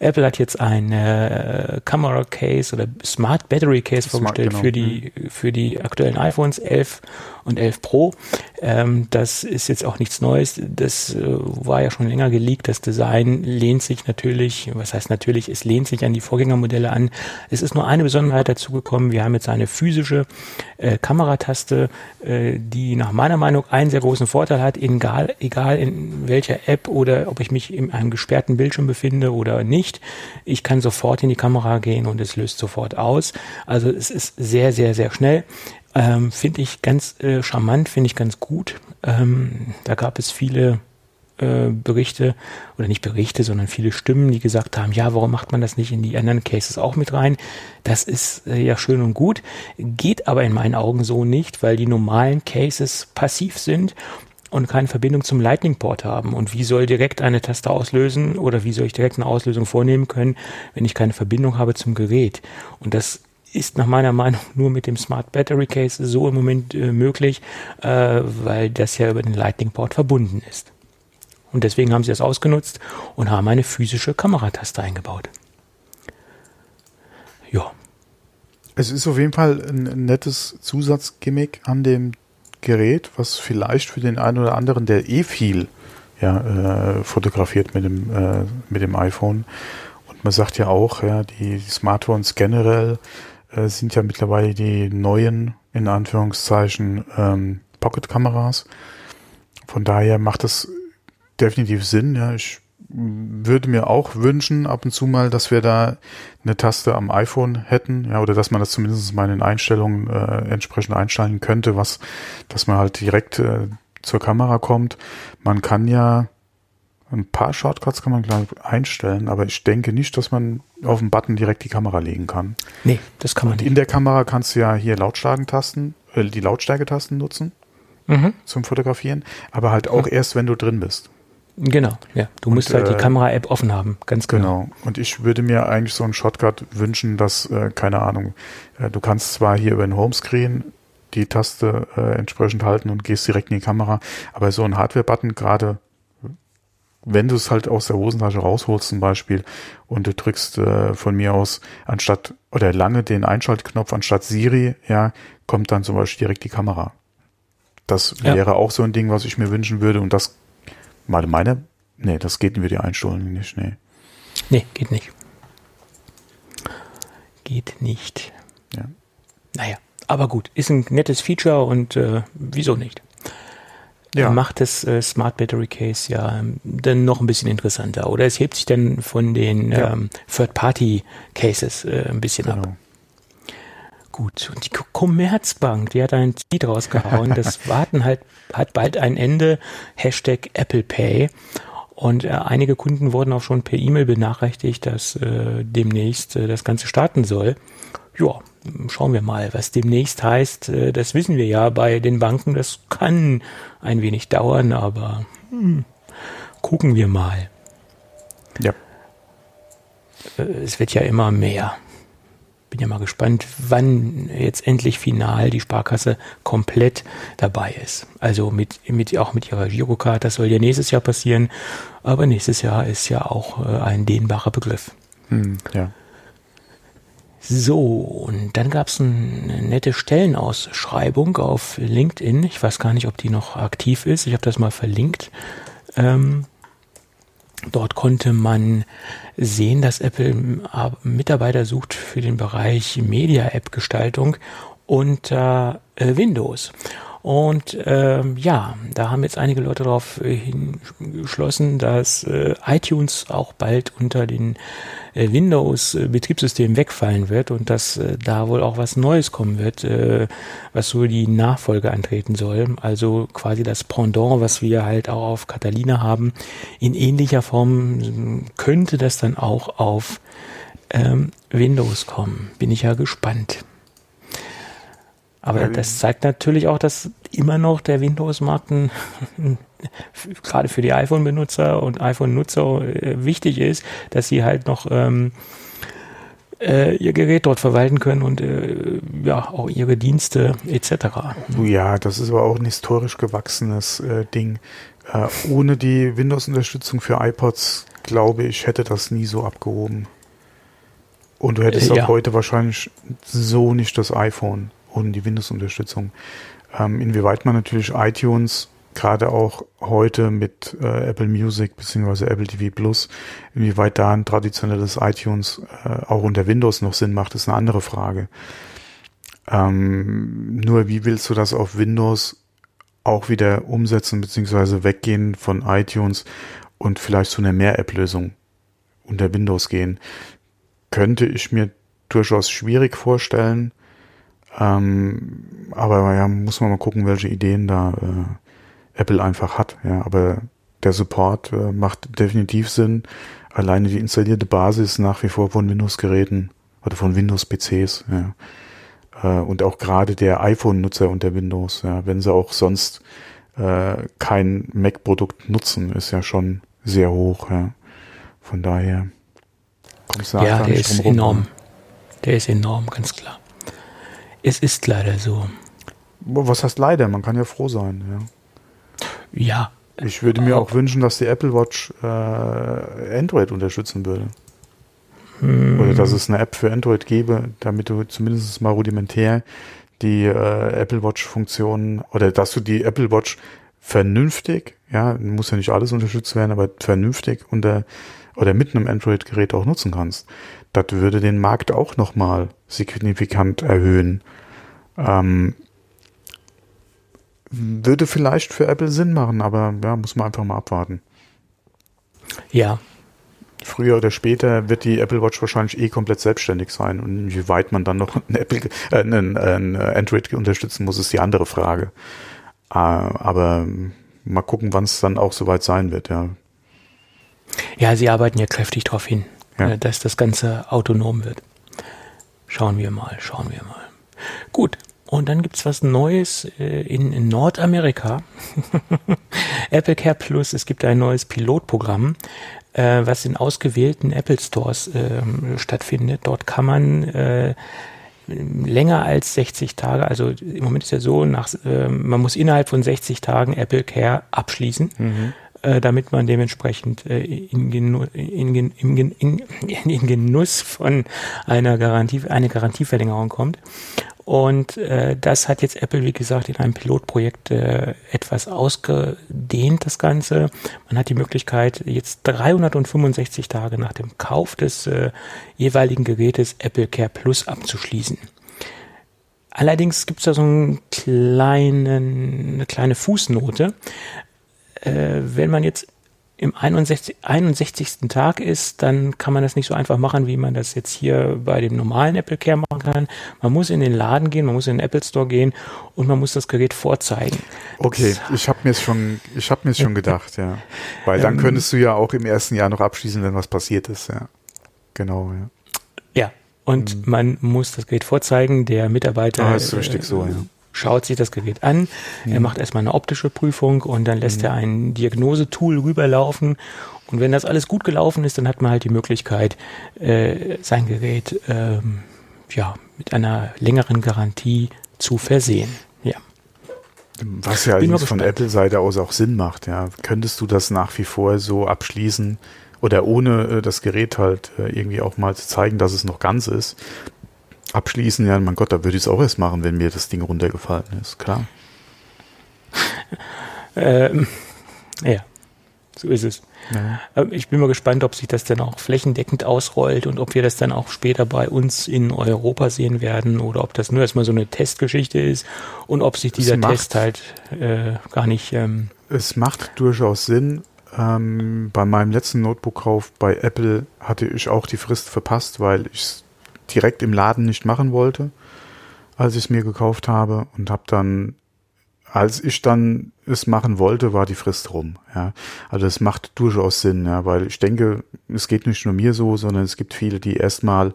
Apple hat jetzt ein äh, Camera Case oder Smart Battery Case Smart, vorgestellt genau. für die mhm. für die aktuellen iPhones 11 und 11 Pro. Ähm, das ist jetzt auch nichts Neues. Das äh, war ja schon länger geleakt. Das Design lehnt sich natürlich, was heißt natürlich, es lehnt sich an die Vorgängermodelle an. Es ist nur eine Besonderheit dazugekommen. Wir haben jetzt eine physische äh, Kamerataste, äh, die nach meiner Meinung einen sehr großen Vorteil hat, egal, egal in welcher App oder ob ich mich in einem gesperrten Bildschirm befinde oder nicht. Ich kann sofort in die Kamera gehen und es löst sofort aus. Also es ist sehr, sehr, sehr schnell. Ähm, finde ich ganz äh, charmant, finde ich ganz gut. Ähm, da gab es viele äh, Berichte oder nicht Berichte, sondern viele Stimmen, die gesagt haben, ja, warum macht man das nicht in die anderen Cases auch mit rein? Das ist äh, ja schön und gut, geht aber in meinen Augen so nicht, weil die normalen Cases passiv sind und keine Verbindung zum Lightning Port haben. Und wie soll direkt eine Taste auslösen oder wie soll ich direkt eine Auslösung vornehmen können, wenn ich keine Verbindung habe zum Gerät? Und das ist nach meiner Meinung <laughs> nur mit dem Smart Battery Case so im Moment äh, möglich, äh, weil das ja über den Lightning Port verbunden ist. Und deswegen haben sie das ausgenutzt und haben eine physische Kamerataste eingebaut. Ja. Es ist auf jeden Fall ein nettes Zusatzgimmick an dem Gerät, was vielleicht für den einen oder anderen, der eh viel ja, äh, fotografiert mit dem, äh, mit dem iPhone, man sagt ja auch, ja, die, die Smartphones generell äh, sind ja mittlerweile die neuen, in Anführungszeichen, ähm, Pocket-Kameras. Von daher macht es definitiv Sinn. Ja, ich würde mir auch wünschen, ab und zu mal, dass wir da eine Taste am iPhone hätten, ja, oder dass man das zumindest mal in den Einstellungen äh, entsprechend einstellen könnte, was, dass man halt direkt äh, zur Kamera kommt. Man kann ja ein paar Shortcuts kann man ich einstellen, aber ich denke nicht, dass man auf den Button direkt die Kamera legen kann. Nee, das kann man Und nicht. in der Kamera kannst du ja hier Lautstärkentasten, äh, die Lautstärketasten nutzen Mhm. zum Fotografieren, aber halt auch erst, wenn du drin bist. Genau, ja. Du Und, musst halt die äh, Kamera-App offen haben, ganz genau. Genau. Und ich würde mir eigentlich so einen Shortcut wünschen, dass, äh, keine Ahnung, äh, du kannst zwar hier über den Homescreen die Taste äh, entsprechend halten und gehst direkt in die Kamera, aber so ein Hardware-Button gerade, wenn du es halt aus der Hosentasche rausholst zum Beispiel und du drückst äh, von mir aus anstatt oder lange den Einschaltknopf anstatt Siri, ja, kommt dann zum Beispiel direkt die Kamera. Das Ja. wäre auch so ein Ding, was ich mir wünschen würde und das meine, meine, nee, das geht über die Einstellungen nicht, nee. Nee, geht nicht. Geht nicht. Ja. Naja, aber gut, ist ein nettes Feature und äh, wieso nicht? Ja. Macht das äh, Smart Battery Case ja ähm, dann noch ein bisschen interessanter. Oder es hebt sich dann von den Ja. ähm, Third-Party-Cases äh, ein bisschen ab. Gut, und die Commerzbank, die hat einen Tweet rausgehauen, das <laughs> Warten halt, hat bald ein Ende, Hashtag Apple Pay. Und äh, einige Kunden wurden auch schon per E-Mail benachrichtigt, dass äh, demnächst äh, das Ganze starten soll. Ja, schauen wir mal, was demnächst heißt. Äh, das wissen wir ja bei den Banken, das kann ein wenig dauern, aber hm, gucken wir mal. Ja. Äh, es wird ja immer mehr. Bin ja mal gespannt, wann jetzt endlich final die Sparkasse komplett dabei ist. Also mit, mit auch mit ihrer Girocard, das soll ja nächstes Jahr passieren, aber nächstes Jahr ist ja auch äh, ein dehnbarer Begriff. Hm, ja. So, und dann gab es eine nette Stellenausschreibung auf LinkedIn. Ich weiß gar nicht, ob die noch aktiv ist. Ich habe das mal verlinkt. Ähm, dort konnte man sehen, dass Apple äh, Mitarbeiter sucht für den Bereich Media-App-Gestaltung unter äh, Windows. Und ähm, ja, da haben jetzt einige Leute darauf äh, hingeschlossen, dass äh, iTunes auch bald unter den äh, Windows-Betriebssystemen wegfallen wird und dass äh, da wohl auch was Neues kommen wird, äh, was so die Nachfolge antreten soll. Also quasi das Pendant, was wir halt auch auf Catalina haben. In ähnlicher Form ähm, könnte das dann auch auf ähm, Windows kommen. Bin ich ja gespannt. Aber das zeigt natürlich auch, dass immer noch der Windows-Markt gerade für die iPhone-Benutzer und iPhone-Nutzer äh, wichtig ist, dass sie halt noch ähm, äh, ihr Gerät dort verwalten können und äh, ja auch ihre Dienste etc. Ja, das ist aber auch ein historisch gewachsenes äh, Ding. Äh, ohne die Windows-Unterstützung für iPods, glaube ich, hätte das nie so abgehoben. Und du hättest Äh, ja. auch heute wahrscheinlich so nicht das iPhone ohne die Windows-Unterstützung. Ähm, inwieweit man natürlich iTunes gerade auch heute mit äh, Apple Music beziehungsweise Apple TV Plus, inwieweit da ein traditionelles iTunes äh, auch unter Windows noch Sinn macht, ist eine andere Frage. Ähm, nur wie willst du das auf Windows auch wieder umsetzen beziehungsweise weggehen von iTunes und vielleicht zu einer Mehr-App-Lösung unter Windows gehen? Könnte ich mir durchaus schwierig vorstellen. Ähm, aber ja, muss man mal gucken, welche Ideen da äh, Apple einfach hat. Ja, aber der Support äh, macht definitiv Sinn. Alleine die installierte Basis nach wie vor von Windows-Geräten oder von Windows-PCs. Ja. Äh, und auch gerade der iPhone-Nutzer unter Windows, ja, wenn sie auch sonst äh, kein Mac-Produkt nutzen, ist ja schon sehr hoch. Ja. Von daher kommst du Ja, einfach der ist enorm. Der ist enorm, ganz klar. Es ist leider so. Was heißt leider? Man kann ja froh sein. Ja. Ja, Ich würde mir auch wünschen, dass die Apple Watch äh, Android unterstützen würde. Oder dass es eine App für Android gäbe, damit du zumindest mal rudimentär die äh, Apple Watch Funktionen oder dass du die Apple Watch vernünftig, ja, muss ja nicht alles unterstützt werden, aber vernünftig unter oder mit einem Android-Gerät auch nutzen kannst. Das würde den Markt auch nochmal signifikant erhöhen. Ähm, würde vielleicht für Apple Sinn machen, aber ja, muss man einfach mal abwarten. Ja. Früher oder später wird die Apple Watch wahrscheinlich eh komplett selbstständig sein und wie weit man dann noch ein, Apple, äh, ein, ein Android unterstützen muss, ist die andere Frage. Äh, aber mal gucken, wann es dann auch soweit sein wird, ja. Ja, sie arbeiten ja kräftig darauf hin, ja. Äh, dass das Ganze autonom wird. Schauen wir mal, schauen wir mal. Gut, und dann gibt's was Neues äh, in, in Nordamerika. <laughs> Apple Care Plus, es gibt ein neues Pilotprogramm, äh, was in ausgewählten Apple Stores äh, stattfindet. Dort kann man äh, länger als 60 Tage, also im Moment ist ja so, nach, äh, man muss innerhalb von 60 Tagen Apple Care abschließen. Mhm äh, damit man dementsprechend äh, in, Genu in, in, in, in, Genuss von einer Garantie, eine Garantieverlängerung kommt. Und äh, das hat jetzt Apple, wie gesagt, in einem Pilotprojekt etwas ausgedehnt, das Ganze. Man hat die Möglichkeit, jetzt 365 Tage nach dem Kauf des jeweiligen Gerätes Apple Care Plus abzuschließen. Allerdings gibt es da so einen kleinen, eine kleine Fußnote. Äh, wenn man jetzt im 61, 61. Tag ist, dann kann man das nicht so einfach machen, wie man das jetzt hier bei dem normalen Apple Care machen kann. Man muss in den Laden gehen, man muss in den Apple Store gehen und man muss das Gerät vorzeigen. Okay, das, ich habe mir schon, ich habe mir schon gedacht, ja, weil dann ähm, könntest du ja auch im ersten Jahr noch abschließen, wenn was passiert ist, ja. Genau, ja. Ja, und mhm. man muss das Gerät vorzeigen. Der Mitarbeiter ah, ist richtig äh, so, ja schaut sich das Gerät an, mhm. er macht erstmal eine optische Prüfung und dann lässt mhm. er ein Diagnosetool rüberlaufen. Und wenn das alles gut gelaufen ist, dann hat man halt die Möglichkeit, äh, sein Gerät ähm, ja, mit einer längeren Garantie zu versehen. Ja. Was ja eigentlich von Apple-Seite aus auch Sinn macht, ja. Könntest du das nach wie vor so abschließen oder ohne äh, das Gerät halt äh, irgendwie auch mal zu zeigen, dass es noch ganz ist, abschließen, ja, mein Gott, da würde ich es auch erst machen, wenn mir das Ding runtergefallen ist, klar. <laughs> ähm, ja, so ist es. Ja. Ähm, ich bin mal gespannt, ob sich das dann auch flächendeckend ausrollt und ob wir das dann auch später bei uns in Europa sehen werden oder ob das nur erstmal so eine Testgeschichte ist und ob sich dieser macht, Test halt äh, gar nicht. Ähm es macht durchaus Sinn. Ähm, bei meinem letzten Notebook-Kauf bei Apple hatte ich auch die Frist verpasst, weil ich es direkt im Laden nicht machen wollte, als ich es mir gekauft habe und habe dann, als ich dann es machen wollte, war die Frist rum. Ja, also es macht durchaus Sinn, ja, weil ich denke, es geht nicht nur mir so, sondern es gibt viele, die erstmal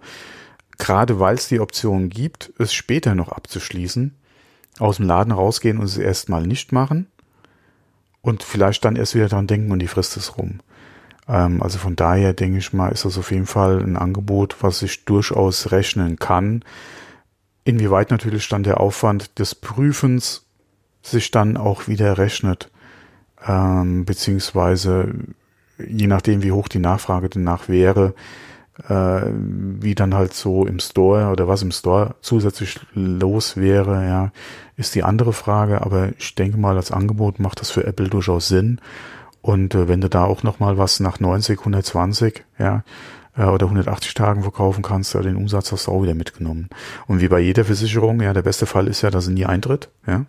gerade weil es die Option gibt, es später noch abzuschließen, aus dem Laden rausgehen und es erstmal nicht machen und vielleicht dann erst wieder dran denken und die Frist ist rum. Ähm, also von daher denke ich mal, ist das auf jeden Fall ein Angebot, was sich durchaus rechnen kann. Inwieweit natürlich dann der Aufwand des Prüfens sich dann auch wieder rechnet, ähm, beziehungsweise je nachdem, wie hoch die Nachfrage danach wäre, äh, wie dann halt so im Store oder was im Store zusätzlich los wäre, ja, ist die andere Frage. Aber ich denke mal, als Angebot macht das für Apple durchaus Sinn. Und äh, wenn du da auch nochmal was nach 90, 120, ja, äh, oder 180 Tagen verkaufen kannst, ja, den Umsatz hast du auch wieder mitgenommen. Und wie bei jeder Versicherung, ja, der beste Fall ist ja, dass sie nie eintritt, ja.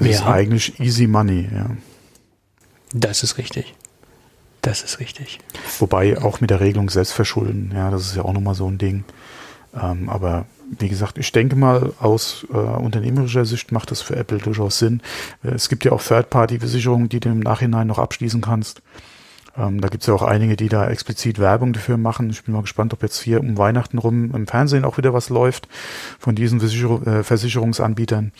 Es ja. ist eigentlich easy money, ja. Das ist richtig. Das ist richtig. Wobei auch mit der Regelung Selbstverschulden, ja, das ist ja auch nochmal so ein Ding. Ähm, aber wie gesagt, ich denke mal, aus äh, unternehmerischer Sicht macht das für Apple durchaus Sinn. Äh, es gibt ja auch Third-Party-Versicherungen, die du im Nachhinein noch abschließen kannst. Ähm, da gibt es ja auch einige, die da explizit Werbung dafür machen. Ich bin mal gespannt, ob jetzt hier um Weihnachten rum im Fernsehen auch wieder was läuft von diesen Versicher äh, Versicherungsanbietern.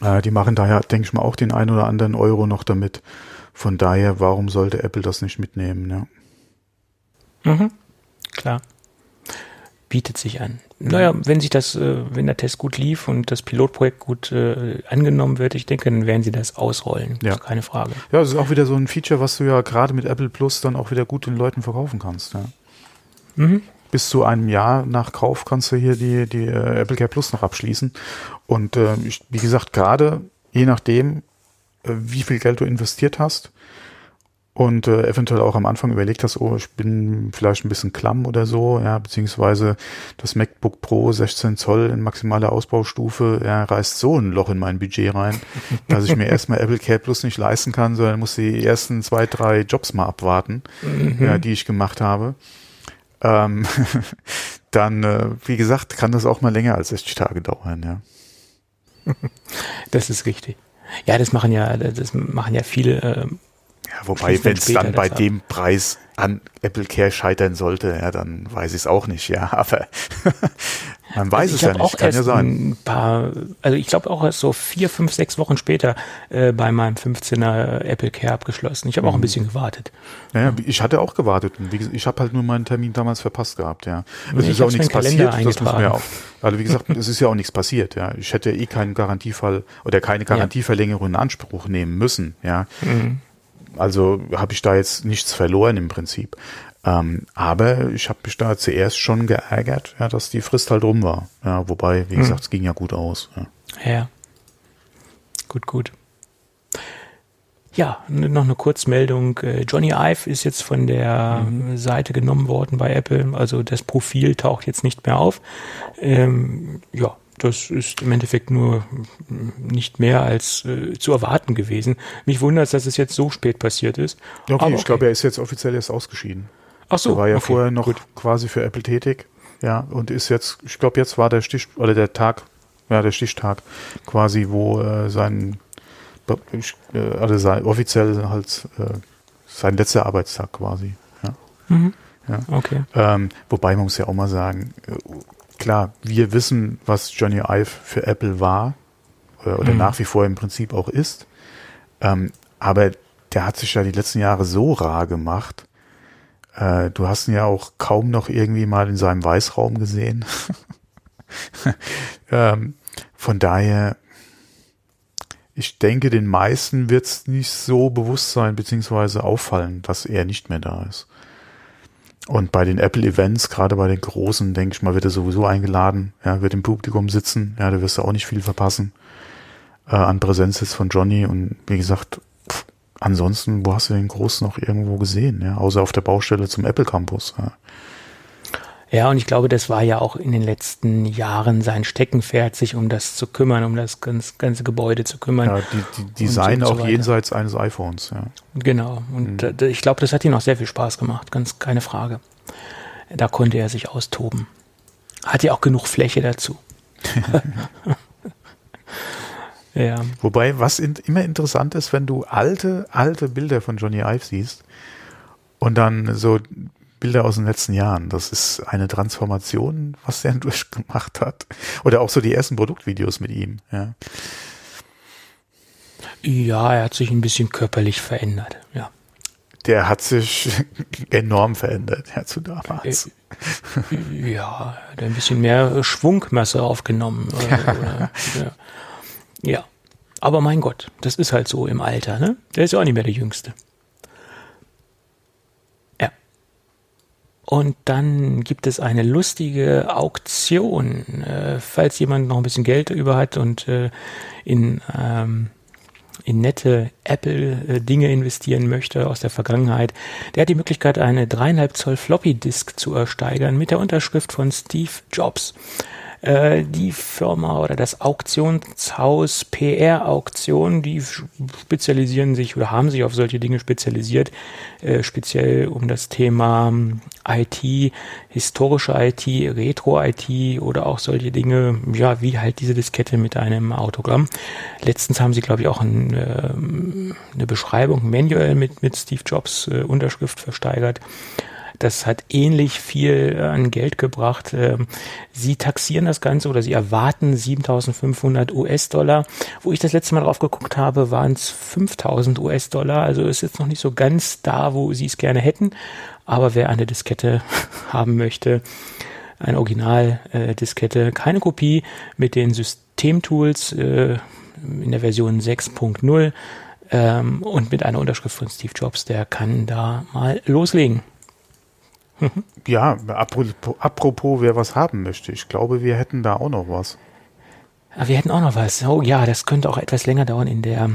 Äh, die machen daher, denke ich mal, auch den einen oder anderen Euro noch damit. Von daher, warum sollte Apple das nicht mitnehmen? Ja. Mhm, klar bietet sich an. Naja, wenn sich das, äh, wenn der Test gut lief und das Pilotprojekt gut äh, angenommen wird, ich denke, dann werden sie das ausrollen. Ja. keine Frage. Ja, das ist auch wieder so ein Feature, was du ja gerade mit Apple Plus dann auch wieder gut den Leuten verkaufen kannst. Ja. Mhm. Bis zu einem Jahr nach Kauf kannst du hier die, die äh, Apple Care Plus noch abschließen. Und äh, wie gesagt, gerade je nachdem, wie viel Geld du investiert hast, und äh, eventuell auch am Anfang überlegt hast, oh, ich bin vielleicht ein bisschen klamm oder so, ja, beziehungsweise das MacBook Pro 16 Zoll in maximaler Ausbaustufe, ja, reißt so ein Loch in mein Budget rein, <laughs> dass ich mir erstmal Apple Care Plus nicht leisten kann, sondern muss die ersten zwei, drei Jobs mal abwarten, mhm. ja, die ich gemacht habe. Ähm, <laughs> dann, äh, wie gesagt, kann das auch mal länger als 60 Tage dauern, ja. <laughs> Das ist richtig. Ja, das machen ja, das machen ja viele äh, ja, wobei, wenn es dann bei dem Preis an Apple Care scheitern sollte, ja, dann weiß ich es auch nicht, ja, <laughs> aber man weiß also es ja nicht, kann ja sein. Ein paar, also ich glaube auch erst so vier, fünf, sechs Wochen später äh, bei meinem 15er Apple Care abgeschlossen. Ich habe auch ein mhm. bisschen gewartet. Ja, ich hatte auch gewartet wie gesagt, ich habe halt nur meinen Termin damals verpasst gehabt, ja. Es ist auch nichts passiert, das muss ja auch, also wie gesagt, es ist ja auch nichts passiert, ja. Ich hätte eh keinen Garantiefall oder keine Garantieverlängerung in Anspruch nehmen müssen, ja. Mhm. Also habe ich da jetzt nichts verloren im Prinzip. Ähm, aber ich habe mich da zuerst schon geärgert, ja, dass die Frist halt rum war. Ja, wobei, wie hm. gesagt, es ging ja gut aus. Ja. ja. Gut, gut. Ja, noch eine Kurzmeldung. Äh, Johnny Ive ist jetzt von der mhm. Seite genommen worden bei Apple. Also das Profil taucht jetzt nicht mehr auf. Ähm, ja, das ist im Endeffekt nur nicht mehr als äh, zu erwarten gewesen. Mich wundert es, dass es jetzt so spät passiert ist. Okay, Aber ich glaube, er ist jetzt offiziell erst ausgeschieden. Ach so. Er war ja okay, vorher noch gut. quasi für Apple tätig. Ja, und ist jetzt, ich glaube, jetzt war der Stich, oder der Tag, ja, der Stichtag quasi, wo äh, sein, äh, also sein, offiziell halt äh, sein letzter Arbeitstag quasi. Ja. Mhm. Ja. Okay. Ähm, wobei man muss ja auch mal sagen, äh, klar, wir wissen, was Johnny Ive für Apple war oder, oder mhm. nach wie vor im Prinzip auch ist. Ähm, aber der hat sich ja die letzten Jahre so rar gemacht. Äh, du hast ihn ja auch kaum noch irgendwie mal in seinem Weißraum gesehen. <laughs> ähm, von daher, ich denke, den meisten wird es nicht so bewusst sein, beziehungsweise auffallen, dass er nicht mehr da ist. Und bei den Apple Events, gerade bei den großen, denke ich mal, wird er sowieso eingeladen, ja, wird im Publikum sitzen, ja, da wirst du auch nicht viel verpassen äh, an Präsenz jetzt von Johnny. Und wie gesagt, pff, ansonsten, wo hast du den Groß noch irgendwo gesehen, ja, außer auf der Baustelle zum Apple Campus, ja. Ja, und ich glaube, das war ja auch in den letzten Jahren sein Steckenpferd, sich um das zu kümmern, um das ganze, ganze Gebäude zu kümmern. Ja, die, die Design auch so jenseits eines iPhones, ja. Genau. Und mhm. ich glaube, das hat ihm auch sehr viel Spaß gemacht, ganz keine Frage. Da konnte er sich austoben. Hat ja auch genug Fläche dazu. <laughs> <laughs> ja. Wobei, was in, immer interessant ist, wenn du alte, alte Bilder von Johnny Ive siehst und dann so Bilder aus den letzten Jahren. Das ist eine Transformation, was er <laughs> durchgemacht hat. Oder auch so die ersten Produktvideos mit ihm, ja. Ja, er hat sich ein bisschen körperlich verändert, ja. Der hat sich <laughs> enorm verändert, ja, zu damals. Äh, ja, er hat ein bisschen mehr Schwungmasse aufgenommen. Oder, oder, ja. ja. Aber mein Gott, das ist halt so im Alter, ne? Der ist ja auch nicht mehr der Jüngste. Und dann gibt es eine lustige Auktion, äh, falls jemand noch ein bisschen Geld über hat und äh, in, ähm, in nette Apple-Dinge investieren möchte aus der Vergangenheit. Der hat die Möglichkeit, eine dreieinhalb Zoll Floppy-Disk zu ersteigern mit der Unterschrift von Steve Jobs. Äh, die Firma oder das Auktionshaus PR Auktion, die spezialisieren sich oder haben sich auf solche Dinge spezialisiert, äh, speziell um das Thema ähm, IT, historische IT, Retro-IT oder auch solche Dinge, ja, wie halt diese Diskette mit einem Autogramm. Letztens haben sie, glaube ich, auch ein, äh, eine Beschreibung, Manual mit, mit Steve Jobs äh, Unterschrift versteigert. Das hat ähnlich viel äh, an Geld gebracht. Ähm, sie taxieren das Ganze oder sie erwarten 7500 US-Dollar. Wo ich das letzte Mal drauf geguckt habe, waren es 5000 US-Dollar. Also ist jetzt noch nicht so ganz da, wo sie es gerne hätten. Aber wer eine Diskette <laughs> haben möchte, eine Original-Diskette, keine Kopie mit den Systemtools äh, in der Version 6.0 ähm, und mit einer Unterschrift von Steve Jobs, der kann da mal loslegen. Ja, apropos, apropos, wer was haben möchte. Ich glaube, wir hätten da auch noch was. wir hätten auch noch was. Oh ja, das könnte auch etwas länger dauern in der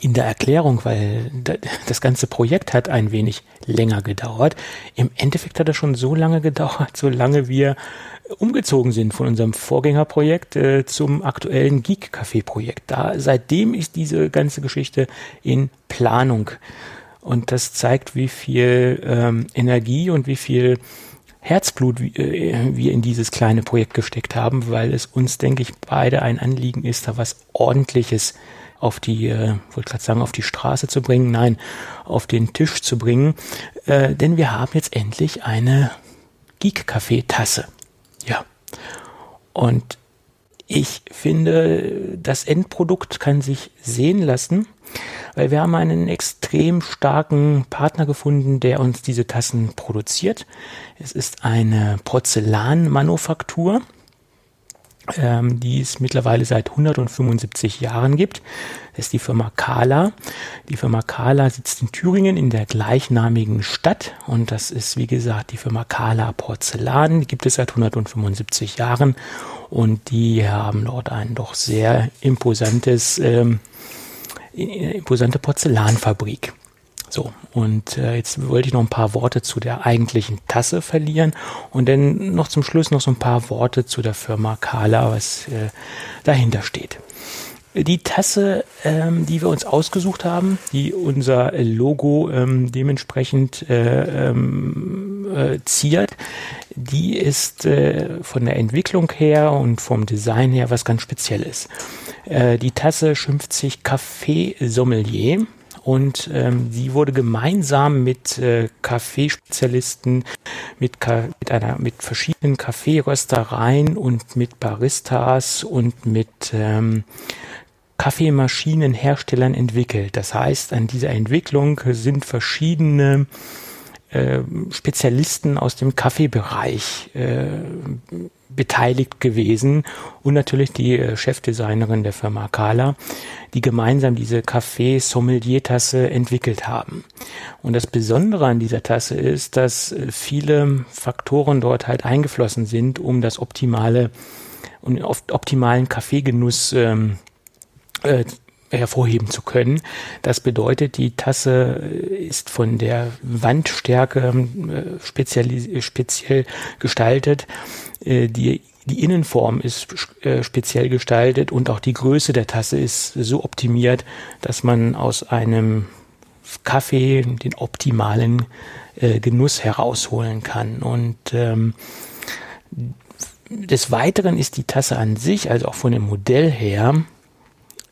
in der Erklärung, weil das ganze Projekt hat ein wenig länger gedauert. Im Endeffekt hat es schon so lange gedauert, <laughs> solange wir umgezogen sind von unserem Vorgängerprojekt äh, zum aktuellen Geek Café Projekt. Da seitdem ist diese ganze Geschichte in Planung und das zeigt, wie viel ähm, Energie und wie viel Herzblut äh, wir in dieses kleine Projekt gesteckt haben, weil es uns, denke ich, beide ein Anliegen ist, da was Ordentliches auf die, äh, wollte gerade sagen, auf die Straße zu bringen, nein, auf den Tisch zu bringen, äh, denn wir haben jetzt endlich eine Geek-Café-Tasse. Ja. Und ich finde, das Endprodukt kann sich sehen lassen, weil wir haben einen extrem starken Partner gefunden, der uns diese Tassen produziert. Es ist eine Porzellanmanufaktur ähm, die es mittlerweile seit 175 Jahren gibt. Das ist die Firma Kala. Die Firma Kala sitzt in Thüringen in der gleichnamigen Stadt und das ist, wie gesagt, die Firma Kala Porzellan. Die gibt es seit 175 Jahren und die haben dort ein doch sehr imposantes, ähm, imposante Porzellanfabrik. So, und äh, jetzt wollte ich noch ein paar Worte zu der eigentlichen Tasse verlieren und dann noch zum Schluss noch so ein paar Worte zu der Firma Kala, was äh, dahinter steht. Die Tasse, ähm, die wir uns ausgesucht haben, die unser Logo ähm, dementsprechend äh, ähm, äh, ziert, die ist äh, von der Entwicklung her und vom Design her was ganz Spezielles. Äh, die Tasse schimpft sich Café Sommelier und ähm, sie wurde gemeinsam mit äh, Kaffeespezialisten, mit, mit einer mit verschiedenen Kaffeeröstereien und mit Baristas und mit ähm, Kaffeemaschinenherstellern entwickelt. Das heißt, an dieser Entwicklung sind verschiedene äh, Spezialisten aus dem Kaffeebereich äh, beteiligt gewesen und natürlich die äh, Chefdesignerin der Firma Kala, die gemeinsam diese Kaffee-Sommelier-Tasse entwickelt haben. Und das Besondere an dieser Tasse ist, dass äh, viele Faktoren dort halt eingeflossen sind, um das optimale und optimalen Kaffeegenuss ähm, äh, hervorheben zu können. Das bedeutet, die Tasse äh, ist von der Wandstärke äh, speziell, gestaltet. Die, die Innenform ist speziell gestaltet und auch die Größe der Tasse ist so optimiert, dass man aus einem Kaffee den optimalen Genuss herausholen kann. Und ähm, des Weiteren ist die Tasse an sich, also auch von dem Modell her,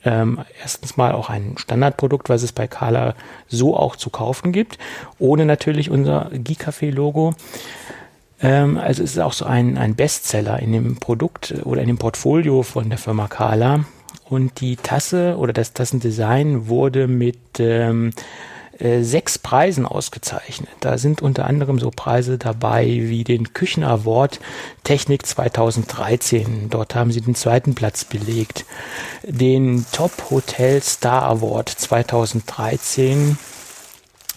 ähm, erstens mal auch ein Standardprodukt, was es bei Carla so auch zu kaufen gibt, ohne natürlich unser Gicafé-Logo. Ähm, also es ist auch so ein, ein Bestseller in dem Produkt oder in dem Portfolio von der Firma Carla. Und die Tasse oder das Tassendesign wurde mit ähm, äh, sechs Preisen ausgezeichnet. Da sind unter anderem so Preise dabei wie den Küchen Award Technik 2013. Dort haben sie den zweiten Platz belegt. Den Top Hotel Star Award 2013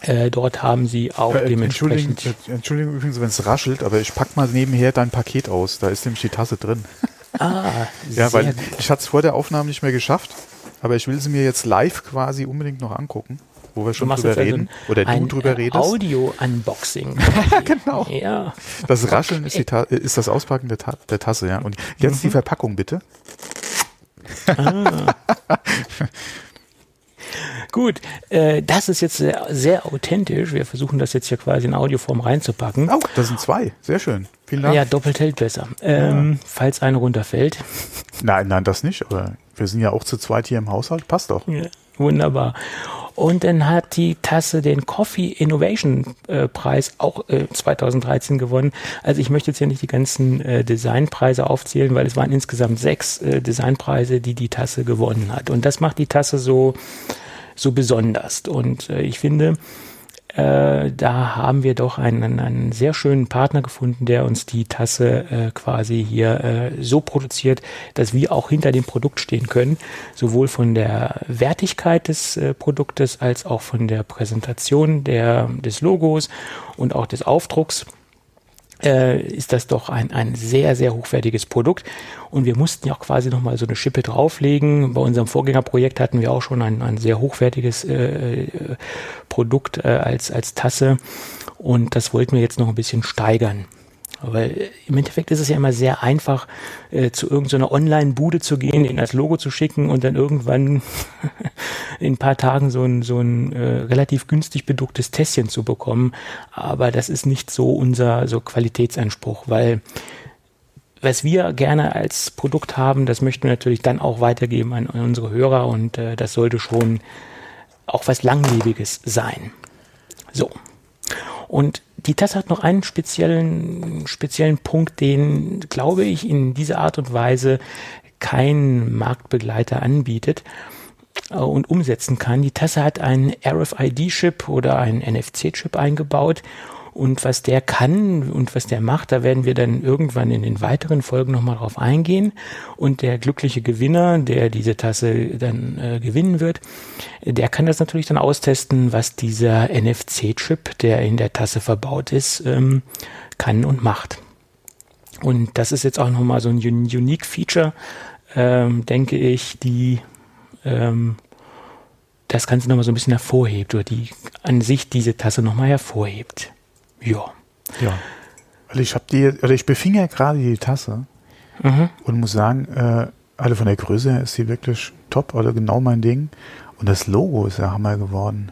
äh, dort haben sie auch äh, dementsprechend. Entschuldigung, äh, Entschuldigung übrigens, wenn es raschelt, aber ich pack mal nebenher dein Paket aus. Da ist nämlich die Tasse drin. Ah, <laughs> ja, weil gut. ich hatte es vor der Aufnahme nicht mehr geschafft, aber ich will sie mir jetzt live quasi unbedingt noch angucken wo wir schon drüber reden. Also oder du drüber redest. Audio-Unboxing. <laughs> genau. Ja. Das Rascheln okay. ist, ist, das Auspacken der, Ta der, Tasse, ja. Und jetzt mhm. die Verpackung bitte. Ah. <laughs> Gut, äh, das ist jetzt sehr, sehr, authentisch. Wir versuchen das jetzt hier quasi in Audioform reinzupacken. Oh, das sind zwei. Sehr schön. Vielen Dank. Ja, doppelt hält besser. Ähm, ja. Falls eine runterfällt. Nein, nein, das nicht. Aber wir sind ja auch zu zweit hier im Haushalt. Passt doch. Ja, wunderbar. Und dann hat die Tasse den Coffee Innovation äh, Preis auch äh, 2013 gewonnen. Also ich möchte jetzt hier nicht die ganzen äh, Designpreise aufzählen, weil es waren insgesamt sechs äh, Designpreise, die die Tasse gewonnen hat. Und das macht die Tasse so so besonders. Und äh, ich finde, äh, da haben wir doch einen, einen sehr schönen Partner gefunden, der uns die Tasse äh, quasi hier äh, so produziert, dass wir auch hinter dem Produkt stehen können, sowohl von der Wertigkeit des äh, Produktes als auch von der Präsentation der, des Logos und auch des Aufdrucks. Äh, ist das doch ein, ein sehr, sehr hochwertiges Produkt. Und wir mussten ja auch quasi nochmal so eine Schippe drauflegen. Bei unserem Vorgängerprojekt hatten wir auch schon ein, ein sehr hochwertiges äh, äh Produkt äh, als, als Tasse. Und das wollten wir jetzt noch ein bisschen steigern. Weil im Endeffekt ist es ja immer sehr einfach, äh, zu irgendeiner Online-Bude zu gehen, ihn als Logo zu schicken und dann irgendwann <laughs> in ein paar Tagen so ein, so ein äh, relativ günstig bedrucktes Tässchen zu bekommen. Aber das ist nicht so unser so Qualitätsanspruch, weil was wir gerne als Produkt haben, das möchten wir natürlich dann auch weitergeben an, an unsere Hörer und äh, das sollte schon auch was Langlebiges sein. So. Und die Tasse hat noch einen speziellen, speziellen Punkt, den, glaube ich, in dieser Art und Weise kein Marktbegleiter anbietet und umsetzen kann. Die Tasse hat einen RFID-Chip oder einen NFC-Chip eingebaut und was der kann und was der macht, da werden wir dann irgendwann in den weiteren Folgen nochmal drauf eingehen. Und der glückliche Gewinner, der diese Tasse dann äh, gewinnen wird, der kann das natürlich dann austesten, was dieser NFC-Chip, der in der Tasse verbaut ist, ähm, kann und macht. Und das ist jetzt auch nochmal so ein unique Feature, ähm, denke ich, die ähm, das Ganze nochmal so ein bisschen hervorhebt oder die an sich diese Tasse nochmal hervorhebt. Ja. Ja. Also ich habe die, oder ich befing ja gerade die Tasse mhm. und muss sagen, äh, alle von der Größe her ist sie wirklich top, oder genau mein Ding. Und das Logo ist ja Hammer geworden.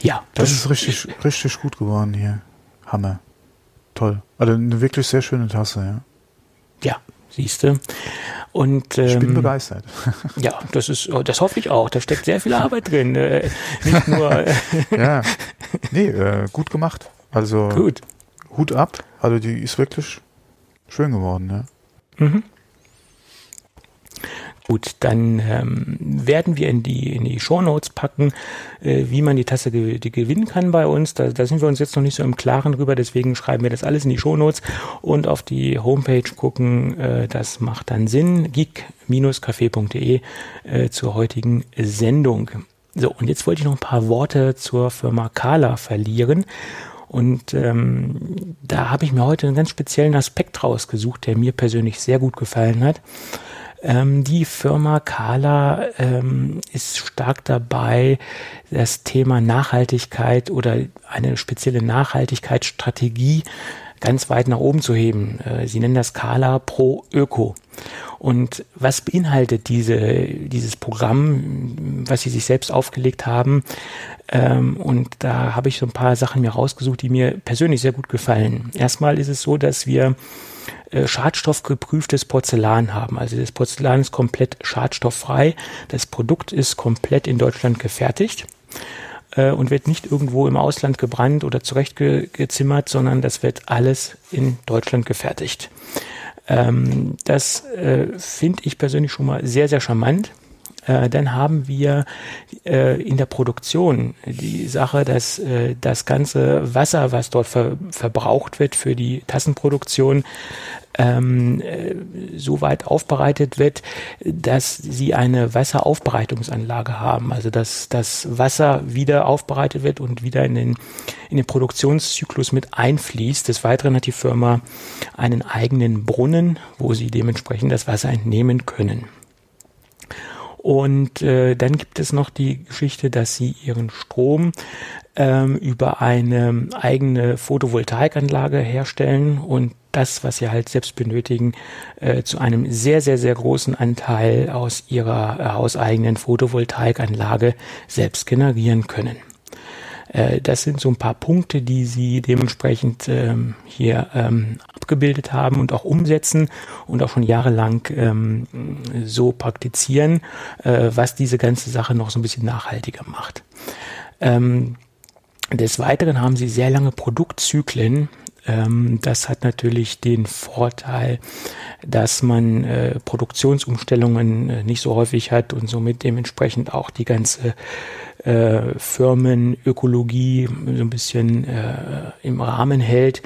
Ja. Das, das ist richtig, richtig gut geworden hier. Hammer. Toll. Also eine wirklich sehr schöne Tasse, ja. Ja, siehst du. Und, ähm, ich bin ähm, begeistert. <laughs> Ja, das ist, oh, das hoffe ich auch. Da steckt sehr viel Arbeit drin. Äh, nicht nur. <laughs> Äh, ja, nee, äh, gut gemacht. Also gut. Hut ab. Also die ist wirklich schön geworden. Ja. Mhm. Gut, dann ähm, werden wir in die, in die Show Notes packen, äh, wie man die Tasse ge die gewinnen kann bei uns. Da, da sind wir uns jetzt noch nicht so im Klaren drüber, deswegen schreiben wir das alles in die Show Notes und auf die Homepage gucken. Äh, das macht dann Sinn. geek-café.de äh, zur heutigen Sendung. So, und jetzt wollte ich noch ein paar Worte zur Firma Kala verlieren. Und ähm, da habe ich mir heute einen ganz speziellen Aspekt rausgesucht, der mir persönlich sehr gut gefallen hat. Ähm, die Firma Kala ähm, ist stark dabei, das Thema Nachhaltigkeit oder eine spezielle Nachhaltigkeitsstrategie ganz weit nach oben zu heben. Äh, sie nennen das Kala Pro Öko. Und was beinhaltet diese, dieses Programm, was Sie sich selbst aufgelegt haben? Ähm, und da habe ich so ein paar Sachen mir rausgesucht, die mir persönlich sehr gut gefallen. Erstmal ist es so, dass wir äh, schadstoffgeprüftes Porzellan haben. Also das Porzellan ist komplett schadstofffrei. Das Produkt ist komplett in Deutschland gefertigt äh, und wird nicht irgendwo im Ausland gebrannt oder zurechtgezimmert, sondern das wird alles in Deutschland gefertigt. Ähm, das äh, finde ich persönlich schon mal sehr, sehr charmant. Äh, dann haben wir äh, in der Produktion die Sache, dass äh, das ganze Wasser, was dort ver verbraucht wird für die Tassenproduktion, ähm, äh, so weit aufbereitet wird, dass sie eine Wasseraufbereitungsanlage haben. Also dass das Wasser wieder aufbereitet wird und wieder in den, in den Produktionszyklus mit einfließt. Des Weiteren hat die Firma einen eigenen Brunnen, wo sie dementsprechend das Wasser entnehmen können. Und äh, dann gibt es noch die Geschichte, dass sie ihren Strom ähm, über eine eigene Photovoltaikanlage herstellen und das, was sie halt selbst benötigen, äh, zu einem sehr, sehr, sehr großen Anteil aus ihrer äh, hauseigenen Photovoltaikanlage selbst generieren können. Äh, das sind so ein paar Punkte, die sie dementsprechend ähm, hier ähm, abgebildet haben und auch umsetzen und auch schon jahrelang ähm, so praktizieren, äh, was diese ganze Sache noch so ein bisschen nachhaltiger macht. Ähm, des Weiteren haben sie sehr lange Produktzyklen, ähm, das hat natürlich den Vorteil, dass man äh, Produktionsumstellungen äh, nicht so häufig hat und somit dementsprechend auch die ganze äh, Firmenökologie so ein bisschen äh, im Rahmen hält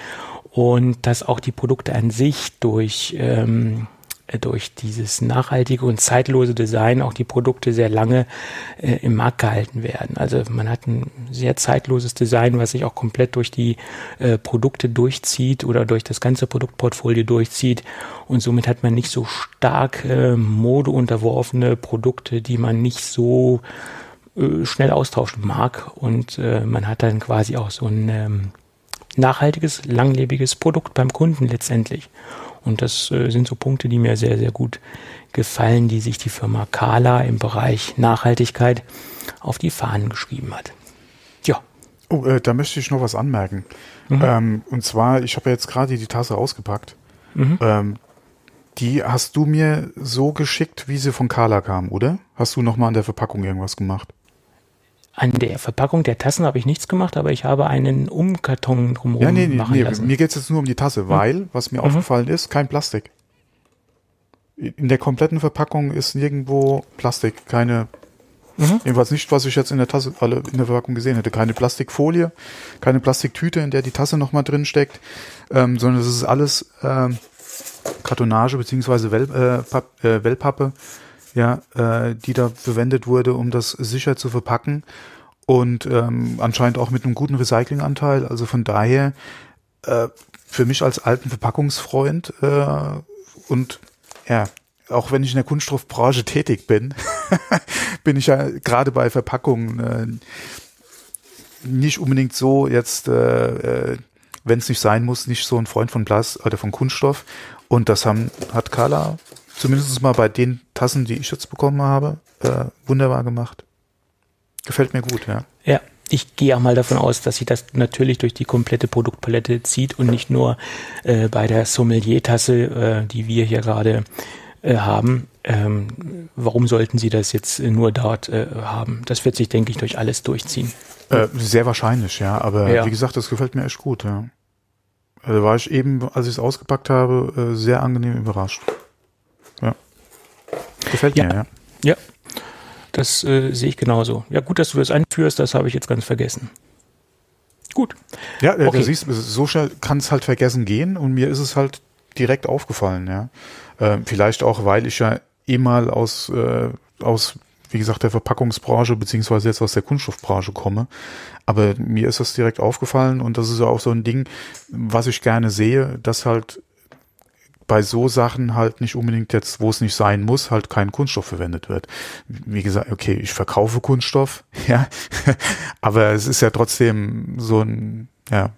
und dass auch die Produkte an sich durch ähm, äh, durch dieses nachhaltige und zeitlose Design auch die Produkte sehr lange äh, im Markt gehalten werden. Also man hat ein sehr zeitloses Design, was sich auch komplett durch die äh, Produkte durchzieht oder durch das ganze Produktportfolio durchzieht und somit hat man nicht so stark äh, modeunterworfene Produkte, die man nicht so äh, schnell austauschen mag und äh, man hat dann quasi auch so ein ähm, nachhaltiges, langlebiges Produkt beim Kunden letztendlich. Und das äh, sind so Punkte, die mir sehr, sehr gut gefallen, die sich die Firma Kala im Bereich Nachhaltigkeit auf die Fahnen geschrieben hat. Ja. Oh, äh, da möchte ich noch was anmerken. Mhm. Ähm, und zwar, ich habe ja jetzt gerade die Tasse ausgepackt. Mhm. Ähm, die hast du mir so geschickt, wie sie von Kala kam, oder? Hast du nochmal an der Verpackung irgendwas gemacht? An der Verpackung der Tassen habe ich nichts gemacht, aber ich habe einen Umkarton drumherum ja, nee, nee, machen nee, lassen. Mir geht es jetzt nur um die Tasse, hm? weil, was mir mhm. aufgefallen ist, kein Plastik. In der kompletten Verpackung ist nirgendwo Plastik, keine, mhm. jedenfalls nicht, was ich jetzt in der Tasse, alle in der Verpackung gesehen hätte. Keine Plastikfolie, keine Plastiktüte, in der die Tasse nochmal drin steckt, ähm, sondern es ist alles ähm, Kartonage beziehungsweise Well, äh, äh, Wellpappe ja, äh, die da verwendet wurde, um das sicher zu verpacken und ähm, anscheinend auch mit einem guten Recyclinganteil. Also von daher äh, für mich als alten Verpackungsfreund äh, und ja, auch wenn ich in der Kunststoffbranche tätig bin, <laughs> bin ich ja gerade bei Verpackungen äh, nicht unbedingt so jetzt, äh, äh, wenn es nicht sein muss, nicht so ein Freund von Glas oder von Kunststoff. Und das haben, hat Carla zumindest mal bei den Tassen, die ich jetzt bekommen habe, äh, wunderbar gemacht. Gefällt mir gut, ja. Ja, ich gehe auch mal davon aus, dass sie das natürlich durch die komplette Produktpalette zieht und nicht nur äh, bei der Sommelier-Tasse, äh, die wir hier gerade äh, haben. Ähm, warum sollten sie das jetzt nur dort äh, haben? Das wird sich, denke ich, durch alles durchziehen. Äh, sehr wahrscheinlich, ja. Aber ja. wie gesagt, das gefällt mir echt gut, ja. Also war ich eben, als ich es ausgepackt habe, äh, sehr angenehm überrascht. Ja. Gefällt ja. mir, ja. Ja, das äh, sehe ich genauso. Ja, gut, dass du das einführst, das habe ich jetzt ganz vergessen. Gut. Ja, okay. du siehst, so schnell kann es halt vergessen gehen und mir ist es halt direkt aufgefallen, ja. Äh, vielleicht auch, weil ich ja eh mal aus, äh, aus, wie gesagt, der Verpackungsbranche beziehungsweise jetzt aus der Kunststoffbranche komme. Aber mir ist das direkt aufgefallen und das ist ja auch so ein Ding, was ich gerne sehe, dass halt bei so Sachen halt nicht unbedingt jetzt, wo es nicht sein muss, halt kein Kunststoff verwendet wird. Wie gesagt, okay, ich verkaufe Kunststoff, <laughs> ja, aber es ist ja trotzdem so ein, ja,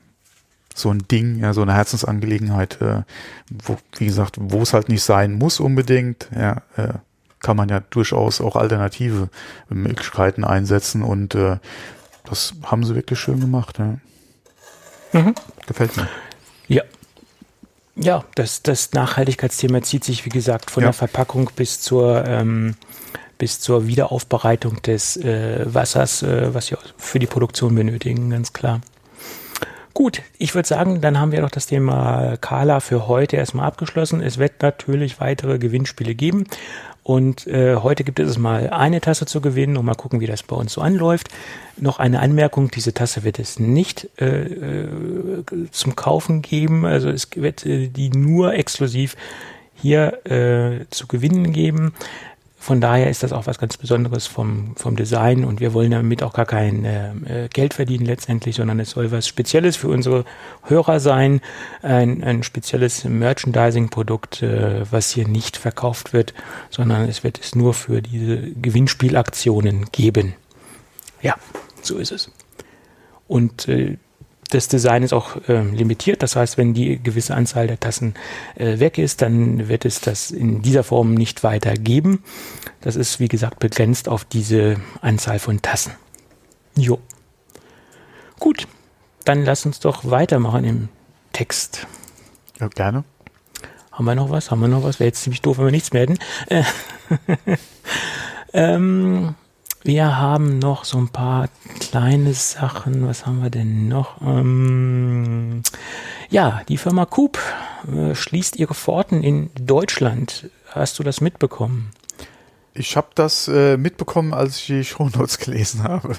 so ein Ding, ja, so eine Herzensangelegenheit, äh, wo, wie gesagt, wo es halt nicht sein muss unbedingt, ja, äh, kann man ja durchaus auch alternative Möglichkeiten einsetzen und äh, das haben sie wirklich schön gemacht, ja. Mhm. Gefällt mir. Ja, ja, das, das Nachhaltigkeitsthema zieht sich, wie gesagt, von ja. der Verpackung bis zur, ähm, bis zur Wiederaufbereitung des äh, Wassers, äh, was wir für die Produktion benötigen, ganz klar. Gut, ich würde sagen, dann haben wir doch das Thema Kala für heute erstmal abgeschlossen. Es wird natürlich weitere Gewinnspiele geben. Und äh, heute gibt es mal eine Tasse zu gewinnen und mal gucken, wie das bei uns so anläuft. Noch eine Anmerkung, diese Tasse wird es nicht äh, äh, zum Kaufen geben. Also es wird äh, die nur exklusiv hier äh, zu gewinnen geben. Von daher ist das auch was ganz Besonderes vom, vom Design und wir wollen damit auch gar kein äh, äh, Geld verdienen letztendlich, sondern es soll was Spezielles für unsere Hörer sein, ein, ein spezielles Merchandising-Produkt, äh, was hier nicht verkauft wird, sondern es wird es nur für diese Gewinnspielaktionen geben. Ja, so ist es. Und äh, das Design ist auch äh, limitiert. Das heißt, wenn die gewisse Anzahl der Tassen äh, weg ist, dann wird es das in dieser Form nicht weiter geben. Das ist, wie gesagt, begrenzt auf diese Anzahl von Tassen. Jo. Gut, dann lass uns doch weitermachen im Text. Ja, gerne. Haben wir noch was? Haben wir noch was? Wäre jetzt ziemlich doof, wenn wir nichts mehr hätten. Äh, <laughs> ähm, wir haben noch so ein paar kleine Sachen. Was haben wir denn noch? Ähm, ja, die Firma Coop äh, schließt ihre Pforten in Deutschland. Hast du das mitbekommen? Ich habe das äh, mitbekommen, als ich die Shownotes gelesen habe.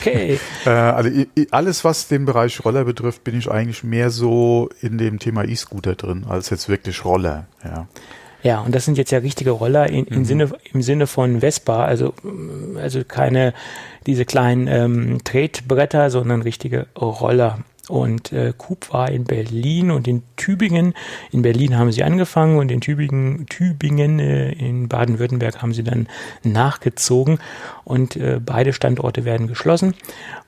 Okay. <laughs> äh, also alles, was den Bereich Roller betrifft, bin ich eigentlich mehr so in dem Thema E-Scooter drin, als jetzt wirklich Roller. Ja. Ja, und das sind jetzt ja richtige Roller in, im, mhm. Sinne, im Sinne von Vespa, also, also keine diese kleinen ähm, Tretbretter, sondern richtige Roller. Und äh, Coop war in Berlin und in Tübingen. In Berlin haben sie angefangen und in Tübingen, Tübingen äh, in Baden-Württemberg haben sie dann nachgezogen. Und äh, beide Standorte werden geschlossen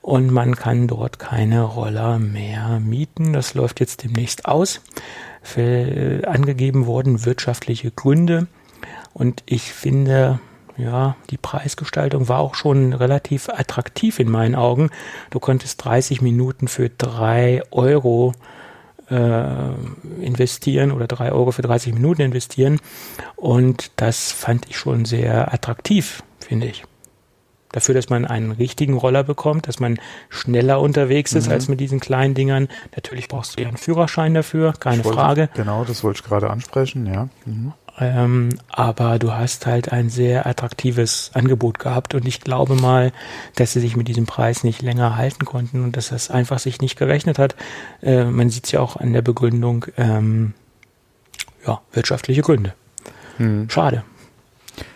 und man kann dort keine Roller mehr mieten. Das läuft jetzt demnächst aus. Äh, angegeben wurden wirtschaftliche Gründe. Und ich finde, ja, die Preisgestaltung war auch schon relativ attraktiv in meinen Augen. Du konntest 30 Minuten für drei Euro äh, investieren oder drei Euro für 30 Minuten investieren. Und das fand ich schon sehr attraktiv, finde ich. Dafür, dass man einen richtigen Roller bekommt, dass man schneller unterwegs ist mhm. als mit diesen kleinen Dingern. Natürlich brauchst du ja einen Führerschein dafür, keine wollte, Frage. Genau, das wollte ich gerade ansprechen, ja. Mhm. Ähm, aber du hast halt ein sehr attraktives Angebot gehabt und ich glaube mal, dass sie sich mit diesem Preis nicht länger halten konnten und dass das einfach sich nicht gerechnet hat. Äh, man sieht es ja auch an der Begründung, ähm, ja, wirtschaftliche Gründe. Hm. Schade.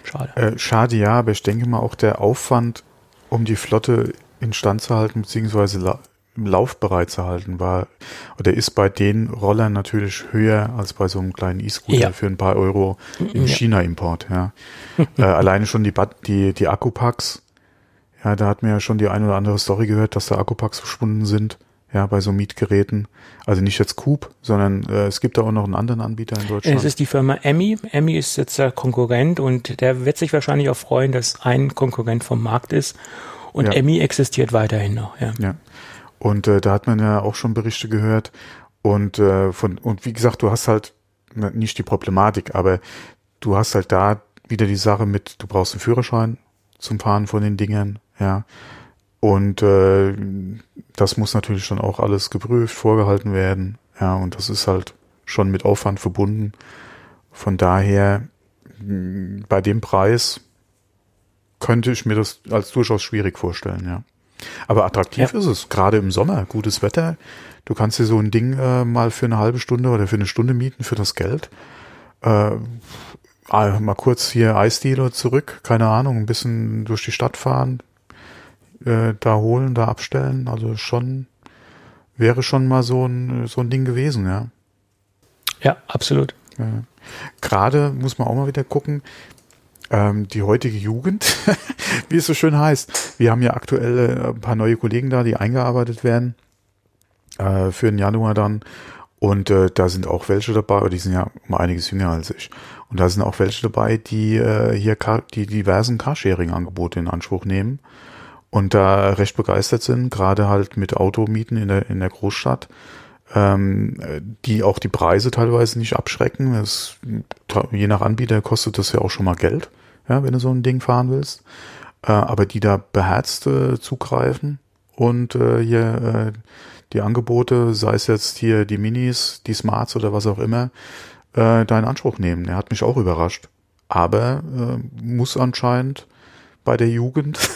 Schade. Äh, schade, ja, aber ich denke mal auch der Aufwand, um die Flotte instand zu halten, beziehungsweise im Laufbereit zu halten war oder ist bei den Rollern natürlich höher als bei so einem kleinen E-Scooter ja. für ein paar Euro im ja. China-Import. Ja. <laughs> äh, alleine schon die, die, die Akkupacks, ja, da hat mir ja schon die ein oder andere Story gehört, dass da Akkupacks verschwunden sind, ja, bei so Mietgeräten. Also nicht jetzt Coop, sondern äh, es gibt da auch noch einen anderen Anbieter in Deutschland. Es ist die Firma Emmy. Emmy ist jetzt der Konkurrent und der wird sich wahrscheinlich auch freuen, dass ein Konkurrent vom Markt ist. Und ja. Emmy existiert weiterhin noch, ja. ja. Und äh, da hat man ja auch schon Berichte gehört. Und äh, von, und wie gesagt, du hast halt nicht die Problematik, aber du hast halt da wieder die Sache mit, du brauchst einen Führerschein zum Fahren von den Dingern, ja. Und äh, das muss natürlich dann auch alles geprüft, vorgehalten werden, ja, und das ist halt schon mit Aufwand verbunden. Von daher, bei dem Preis könnte ich mir das als durchaus schwierig vorstellen, ja. Aber attraktiv ja. ist es, gerade im Sommer, gutes Wetter. Du kannst dir so ein Ding äh, mal für eine halbe Stunde oder für eine Stunde mieten für das Geld. Äh, mal kurz hier Eisdealer zurück, keine Ahnung, ein bisschen durch die Stadt fahren, äh, da holen, da abstellen. Also schon, wäre schon mal so ein, so ein Ding gewesen, ja. Ja, absolut. Ja. Gerade muss man auch mal wieder gucken, ähm, die heutige Jugend, <laughs> wie es so schön heißt. Wir haben ja aktuell äh, ein paar neue Kollegen da, die eingearbeitet werden äh, für den Januar dann. Und äh, da sind auch welche dabei, die sind ja um einiges jünger als ich. Und da sind auch welche dabei, die äh, hier Car die diversen Carsharing-Angebote in Anspruch nehmen und da recht begeistert sind, gerade halt mit Automieten in der, in der Großstadt, ähm, die auch die Preise teilweise nicht abschrecken. Das, je nach Anbieter kostet das ja auch schon mal Geld ja, wenn du so ein Ding fahren willst. Äh, aber die da beherzt äh, zugreifen und äh, hier äh, die Angebote, sei es jetzt hier die Minis, die Smarts oder was auch immer, äh, da in Anspruch nehmen. Er hat mich auch überrascht. Aber äh, muss anscheinend bei der Jugend <laughs>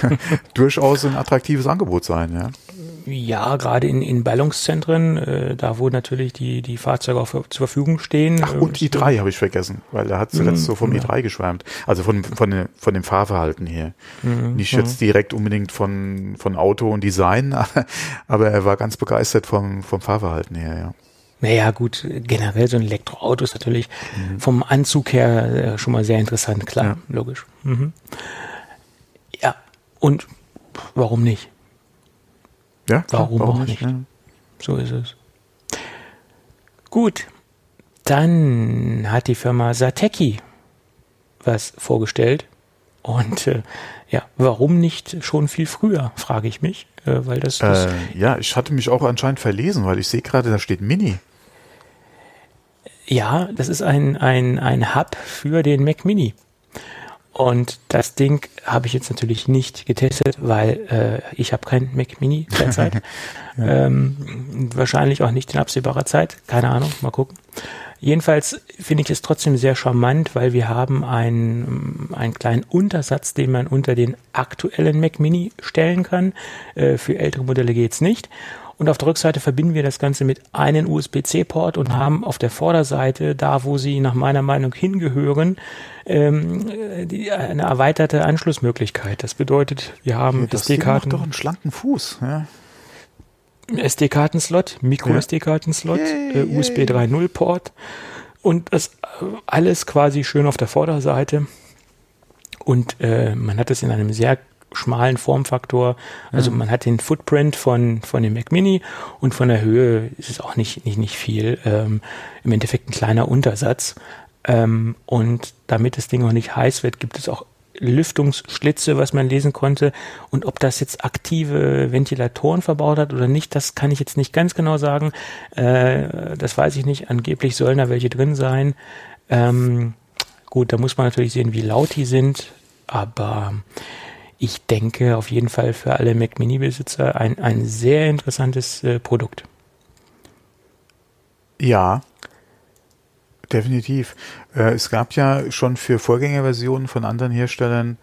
<laughs> durchaus ein attraktives Angebot sein, ja. Ja, gerade in, in Ballungszentren, äh, da wo natürlich die, die Fahrzeuge auch für, zur Verfügung stehen. Ach, und äh, i3 habe ich vergessen, weil da hat zuletzt mm, so vom ja. i3 geschwärmt. Also von, von, dem, von dem Fahrverhalten her. Mm, Nicht jetzt mm. direkt unbedingt von, von Auto und Design, <laughs> aber er war ganz begeistert vom, vom Fahrverhalten her, ja. Naja, gut, generell so ein Elektroauto ist natürlich mhm. vom Anzug her äh, schon mal sehr interessant, klar, ja. logisch. Mhm. Ja, und warum nicht? Ja, warum, warum auch nicht? nicht? So ist es. Gut, dann hat die Firma Sateki was vorgestellt. Und äh, ja, warum nicht schon viel früher, frage ich mich, äh, weil das, das äh, ja, ich hatte mich auch anscheinend verlesen, weil ich sehe gerade, da steht Mini. Ja, das ist ein, ein, ein Hub für den Mac Mini. Und das Ding habe ich jetzt natürlich nicht getestet, weil äh, ich habe keinen Mac Mini derzeit. <laughs> ja. ähm, wahrscheinlich auch nicht in absehbarer Zeit. Keine Ahnung, mal gucken. Jedenfalls finde ich es trotzdem sehr charmant, weil wir haben einen, einen kleinen Untersatz, den man unter den aktuellen Mac Mini stellen kann. Äh, für ältere Modelle geht's nicht. Und auf der Rückseite verbinden wir das Ganze mit einem USB-C-Port und haben auf der Vorderseite, da wo sie nach meiner Meinung hingehören, ähm, die, eine erweiterte Anschlussmöglichkeit. Das bedeutet, wir haben das SD-Karten. doch einen schlanken Fuß. Ja. SD-Karten-Slot, Micro-SD-Karten-Slot, äh, USB 3.0-Port und das alles quasi schön auf der Vorderseite. Und äh, man hat es in einem sehr schmalen Formfaktor. Also mhm. man hat den Footprint von, von dem Mac Mini und von der Höhe ist es auch nicht, nicht, nicht viel. Ähm, Im Endeffekt ein kleiner Untersatz. Ähm, und damit das Ding auch nicht heiß wird, gibt es auch Lüftungsschlitze, was man lesen konnte. Und ob das jetzt aktive Ventilatoren verbaut hat oder nicht, das kann ich jetzt nicht ganz genau sagen. Äh, das weiß ich nicht. Angeblich sollen da welche drin sein. Ähm, gut, da muss man natürlich sehen, wie laut die sind. Aber ich denke auf jeden Fall für alle Mac Mini-Besitzer ein, ein sehr interessantes äh, Produkt. Ja, definitiv. Äh, es gab ja schon für Vorgängerversionen von anderen Herstellern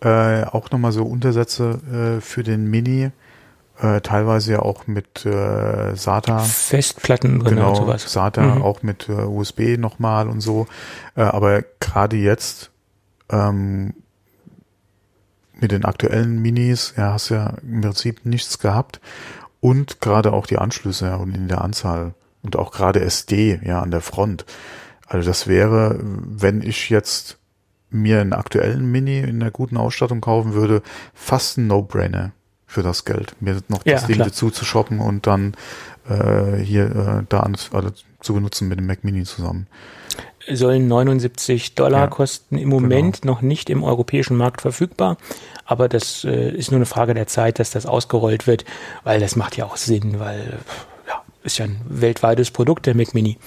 äh, auch nochmal so Untersätze äh, für den Mini, äh, teilweise ja auch mit äh, SATA. Festplatten drin genau, und sowas. SATA mhm. auch mit USB nochmal und so. aber gerade jetzt ähm, mit den aktuellen Minis, ja, hast ja im Prinzip nichts gehabt. Und gerade auch die Anschlüsse und in der Anzahl und auch gerade SD, ja, an der Front. Also das wäre, wenn ich jetzt mir einen aktuellen Mini in einer guten Ausstattung kaufen würde, fast ein No-Brainer für das Geld. Mir noch das ja, Ding klar. dazu zu shoppen und dann äh, hier äh, da alles, alles zu benutzen mit dem Mac Mini zusammen sollen 79 Dollar ja, kosten. Im Moment genau. noch nicht im europäischen Markt verfügbar. Aber das äh, ist nur eine Frage der Zeit, dass das ausgerollt wird, weil das macht ja auch Sinn, weil ja, ist ja ein weltweites Produkt, der Mac Mini.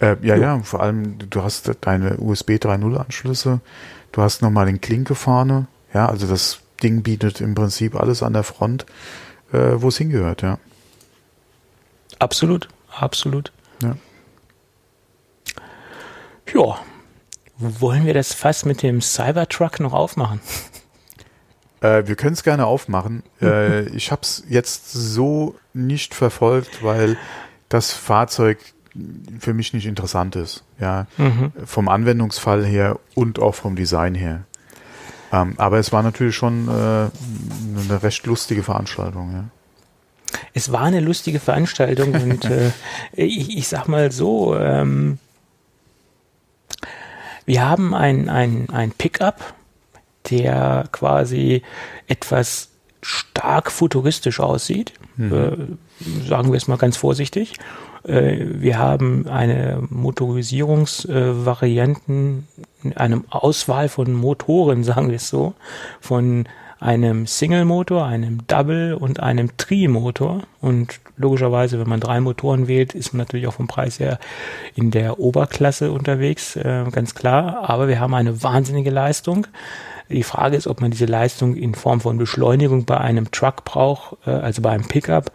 Äh, ja, ja, vor allem, du hast deine USB 3.0 Anschlüsse, du hast nochmal den Klinke vorne, ja, also das Ding bietet im Prinzip alles an der Front, äh, wo es hingehört, ja. Absolut, absolut. Ja. Ja, wollen wir das fast mit dem Cybertruck noch aufmachen? Äh, wir können es gerne aufmachen. <laughs> äh, ich habe es jetzt so nicht verfolgt, weil das Fahrzeug für mich nicht interessant ist. Ja, mhm. vom Anwendungsfall her und auch vom Design her. Ähm, aber es war natürlich schon äh, eine recht lustige Veranstaltung. Ja. Es war eine lustige Veranstaltung und <laughs> äh, ich, ich sag mal so, ähm, wir haben ein, ein, ein Pickup, der quasi etwas stark futuristisch aussieht. Mhm. Äh, sagen wir es mal ganz vorsichtig. Äh, wir haben eine Motorisierungsvarianten, äh, eine Auswahl von Motoren, <laughs> sagen wir es so, von einem Single-Motor, einem Double und einem Tri-Motor. Und logischerweise, wenn man drei Motoren wählt, ist man natürlich auch vom Preis her in der Oberklasse unterwegs, äh, ganz klar. Aber wir haben eine wahnsinnige Leistung. Die Frage ist, ob man diese Leistung in Form von Beschleunigung bei einem Truck braucht, äh, also bei einem Pickup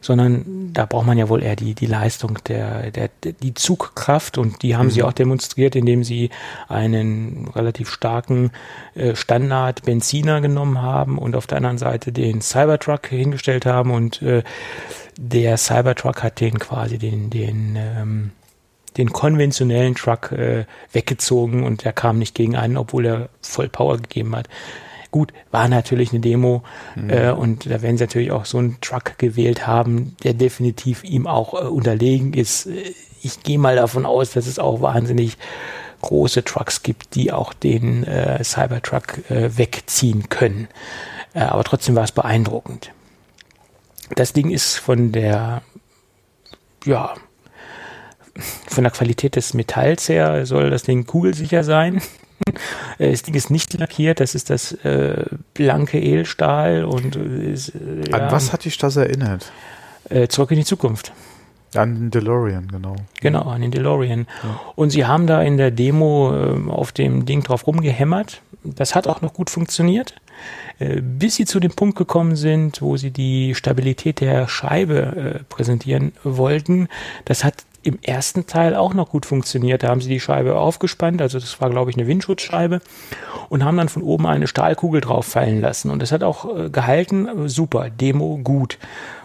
sondern da braucht man ja wohl eher die, die Leistung der, der, die Zugkraft und die haben mhm. sie auch demonstriert, indem sie einen relativ starken äh, Standard Benziner genommen haben und auf der anderen Seite den Cybertruck hingestellt haben und äh, der Cybertruck hat den quasi den, den, ähm, den konventionellen Truck äh, weggezogen und der kam nicht gegen einen, obwohl er voll Power gegeben hat. Gut, war natürlich eine Demo mhm. äh, und da werden sie natürlich auch so einen Truck gewählt haben, der definitiv ihm auch äh, unterlegen ist. Ich gehe mal davon aus, dass es auch wahnsinnig große Trucks gibt, die auch den äh, Cybertruck äh, wegziehen können. Äh, aber trotzdem war es beeindruckend. Das Ding ist von der, ja, von der Qualität des Metalls her soll das Ding kugelsicher sein. Äh, das Ding ist nicht lackiert, das ist das äh, blanke Edelstahl und äh, ist, äh, An was hat dich das erinnert? Äh, zurück in die Zukunft. An den DeLorean, genau. Genau, an den DeLorean. Ja. Und sie haben da in der Demo äh, auf dem Ding drauf rumgehämmert. Das hat auch noch gut funktioniert, äh, bis sie zu dem Punkt gekommen sind, wo sie die Stabilität der Scheibe äh, präsentieren wollten. Das hat im ersten Teil auch noch gut funktioniert. Da haben sie die Scheibe aufgespannt, also das war, glaube ich, eine Windschutzscheibe, und haben dann von oben eine Stahlkugel drauf fallen lassen. Und das hat auch äh, gehalten, super, Demo gut.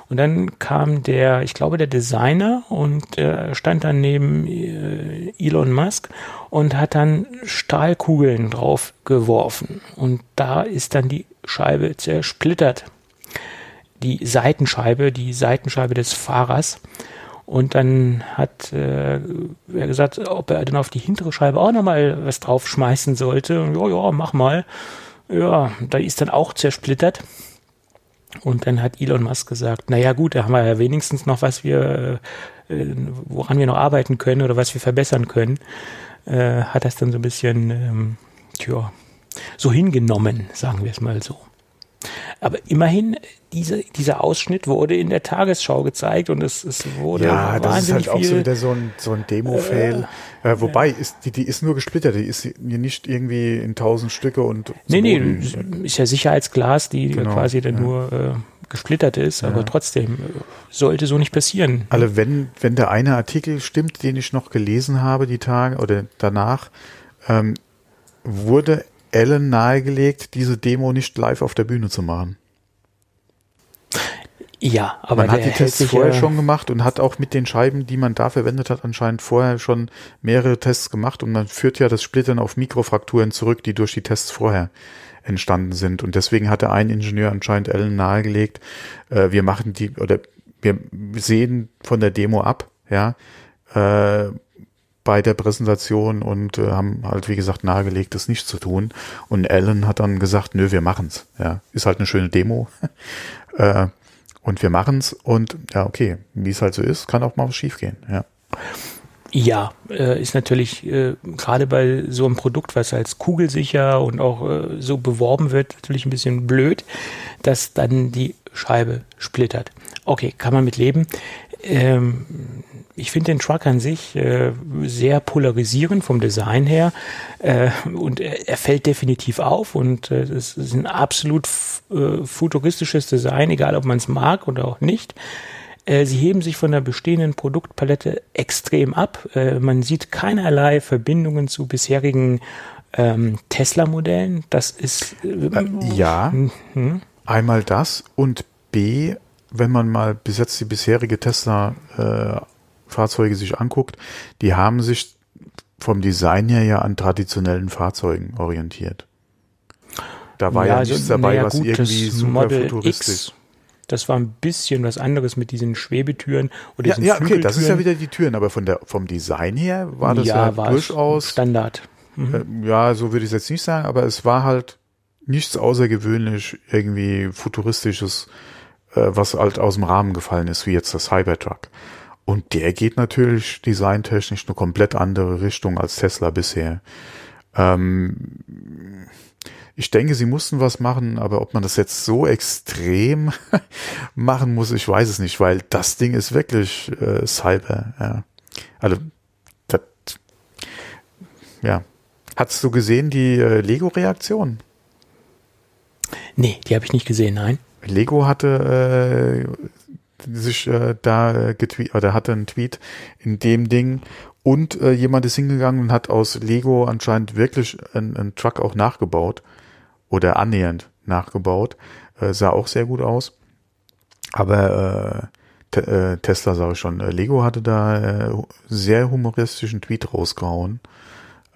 Und dann kam der, ich glaube, der Designer und äh, stand dann neben äh, Elon Musk und hat dann Stahlkugeln drauf geworfen. Und da ist dann die Scheibe zersplittert. Die Seitenscheibe, die Seitenscheibe des Fahrers. Und dann hat äh, er gesagt, ob er dann auf die hintere Scheibe auch nochmal was draufschmeißen sollte. Und, ja, ja, mach mal. Ja, da ist dann auch zersplittert. Und dann hat Elon Musk gesagt, naja gut, da haben wir ja wenigstens noch was wir, äh, woran wir noch arbeiten können oder was wir verbessern können. Äh, hat das dann so ein bisschen, ähm, tja, so hingenommen, sagen wir es mal so. Aber immerhin, diese, dieser Ausschnitt wurde in der Tagesschau gezeigt und es, es wurde Ja, das ist halt auch so wieder so ein, so ein Demo-Fail. Äh, wobei, ist, die, die ist nur gesplittert, die ist hier nicht irgendwie in tausend Stücke und Nee, zu nee, Boden. ist ja Sicherheitsglas, die Genau, quasi dann ja. nur äh, gesplittert ist, Ja. aber trotzdem äh, sollte so nicht passieren. Also wenn, wenn der eine Artikel stimmt, den ich noch gelesen habe, die Tage oder danach, ähm, wurde Allen nahegelegt, diese Demo nicht live auf der Bühne zu machen. Ja, aber man hat die Tests vorher schon gemacht und hat auch mit den Scheiben, die man da verwendet hat, anscheinend vorher schon mehrere Tests gemacht und man führt ja das Splittern auf Mikrofrakturen zurück, die durch die Tests vorher entstanden sind. Und deswegen hatte ein Ingenieur anscheinend Allen nahegelegt, äh, wir machen die, oder wir sehen von der Demo ab, ja, äh, bei der Präsentation und äh, haben halt, wie gesagt, nahegelegt, das nicht zu tun. Und Allen hat dann gesagt, nö, wir machen's. Ja, ist halt eine schöne Demo. <laughs> äh, und wir machen's und ja, okay, wie es halt so ist, kann auch mal was schiefgehen. Ja. Ja, äh, ist natürlich äh, gerade bei so einem Produkt, was als kugelsicher und auch äh, so beworben wird, natürlich ein bisschen blöd, dass dann die Scheibe splittert. Okay, kann man mit leben. Ähm, ich finde den Truck an sich äh, sehr polarisierend vom Design her äh, und er, er fällt definitiv auf und äh, es ist ein absolut äh, futuristisches Design, egal ob man es mag oder auch nicht. Äh, Sie heben sich von der bestehenden Produktpalette extrem ab. Äh, Man sieht keinerlei Verbindungen zu bisherigen ähm, Tesla-Modellen. Das ist ja, mhm. einmal das und B, wenn man mal bis jetzt die bisherige Tesla-Fahrzeuge sich anguckt, die haben sich vom Design her ja an traditionellen Fahrzeugen orientiert. Da war ja, also, nichts dabei, was gut, irgendwie das super Model futuristisch. X, das war ein bisschen was anderes mit diesen Schwebetüren oder Ja, diesen ja, okay, das ist ja wieder die Türen, aber von der, vom Design her war das ja, war es durchaus, Standard. äh, ja, so würde ich es jetzt nicht sagen, aber es war halt nichts außergewöhnlich, irgendwie futuristisches, äh, was halt aus dem Rahmen gefallen ist, wie jetzt das Cybertruck. Und der geht natürlich designtechnisch eine komplett andere Richtung als Tesla bisher. Ähm, ich denke, sie mussten was machen, aber ob man das jetzt so extrem <laughs> machen muss, ich weiß es nicht, weil das Ding ist wirklich äh, Cyber. Ja. Also, das, ja. Hast du gesehen die äh, Lego-Reaktion? Nee, die habe ich nicht gesehen, nein. Lego hatte äh, sich äh, da getweet oder hatte einen Tweet in dem Ding und äh, jemand ist hingegangen und hat aus Lego anscheinend wirklich einen, einen Truck auch nachgebaut oder annähernd nachgebaut. Äh, sah auch sehr gut aus. Aber äh, te äh, Tesla sage ich schon, äh, Lego hatte da äh, sehr humoristischen Tweet rausgehauen.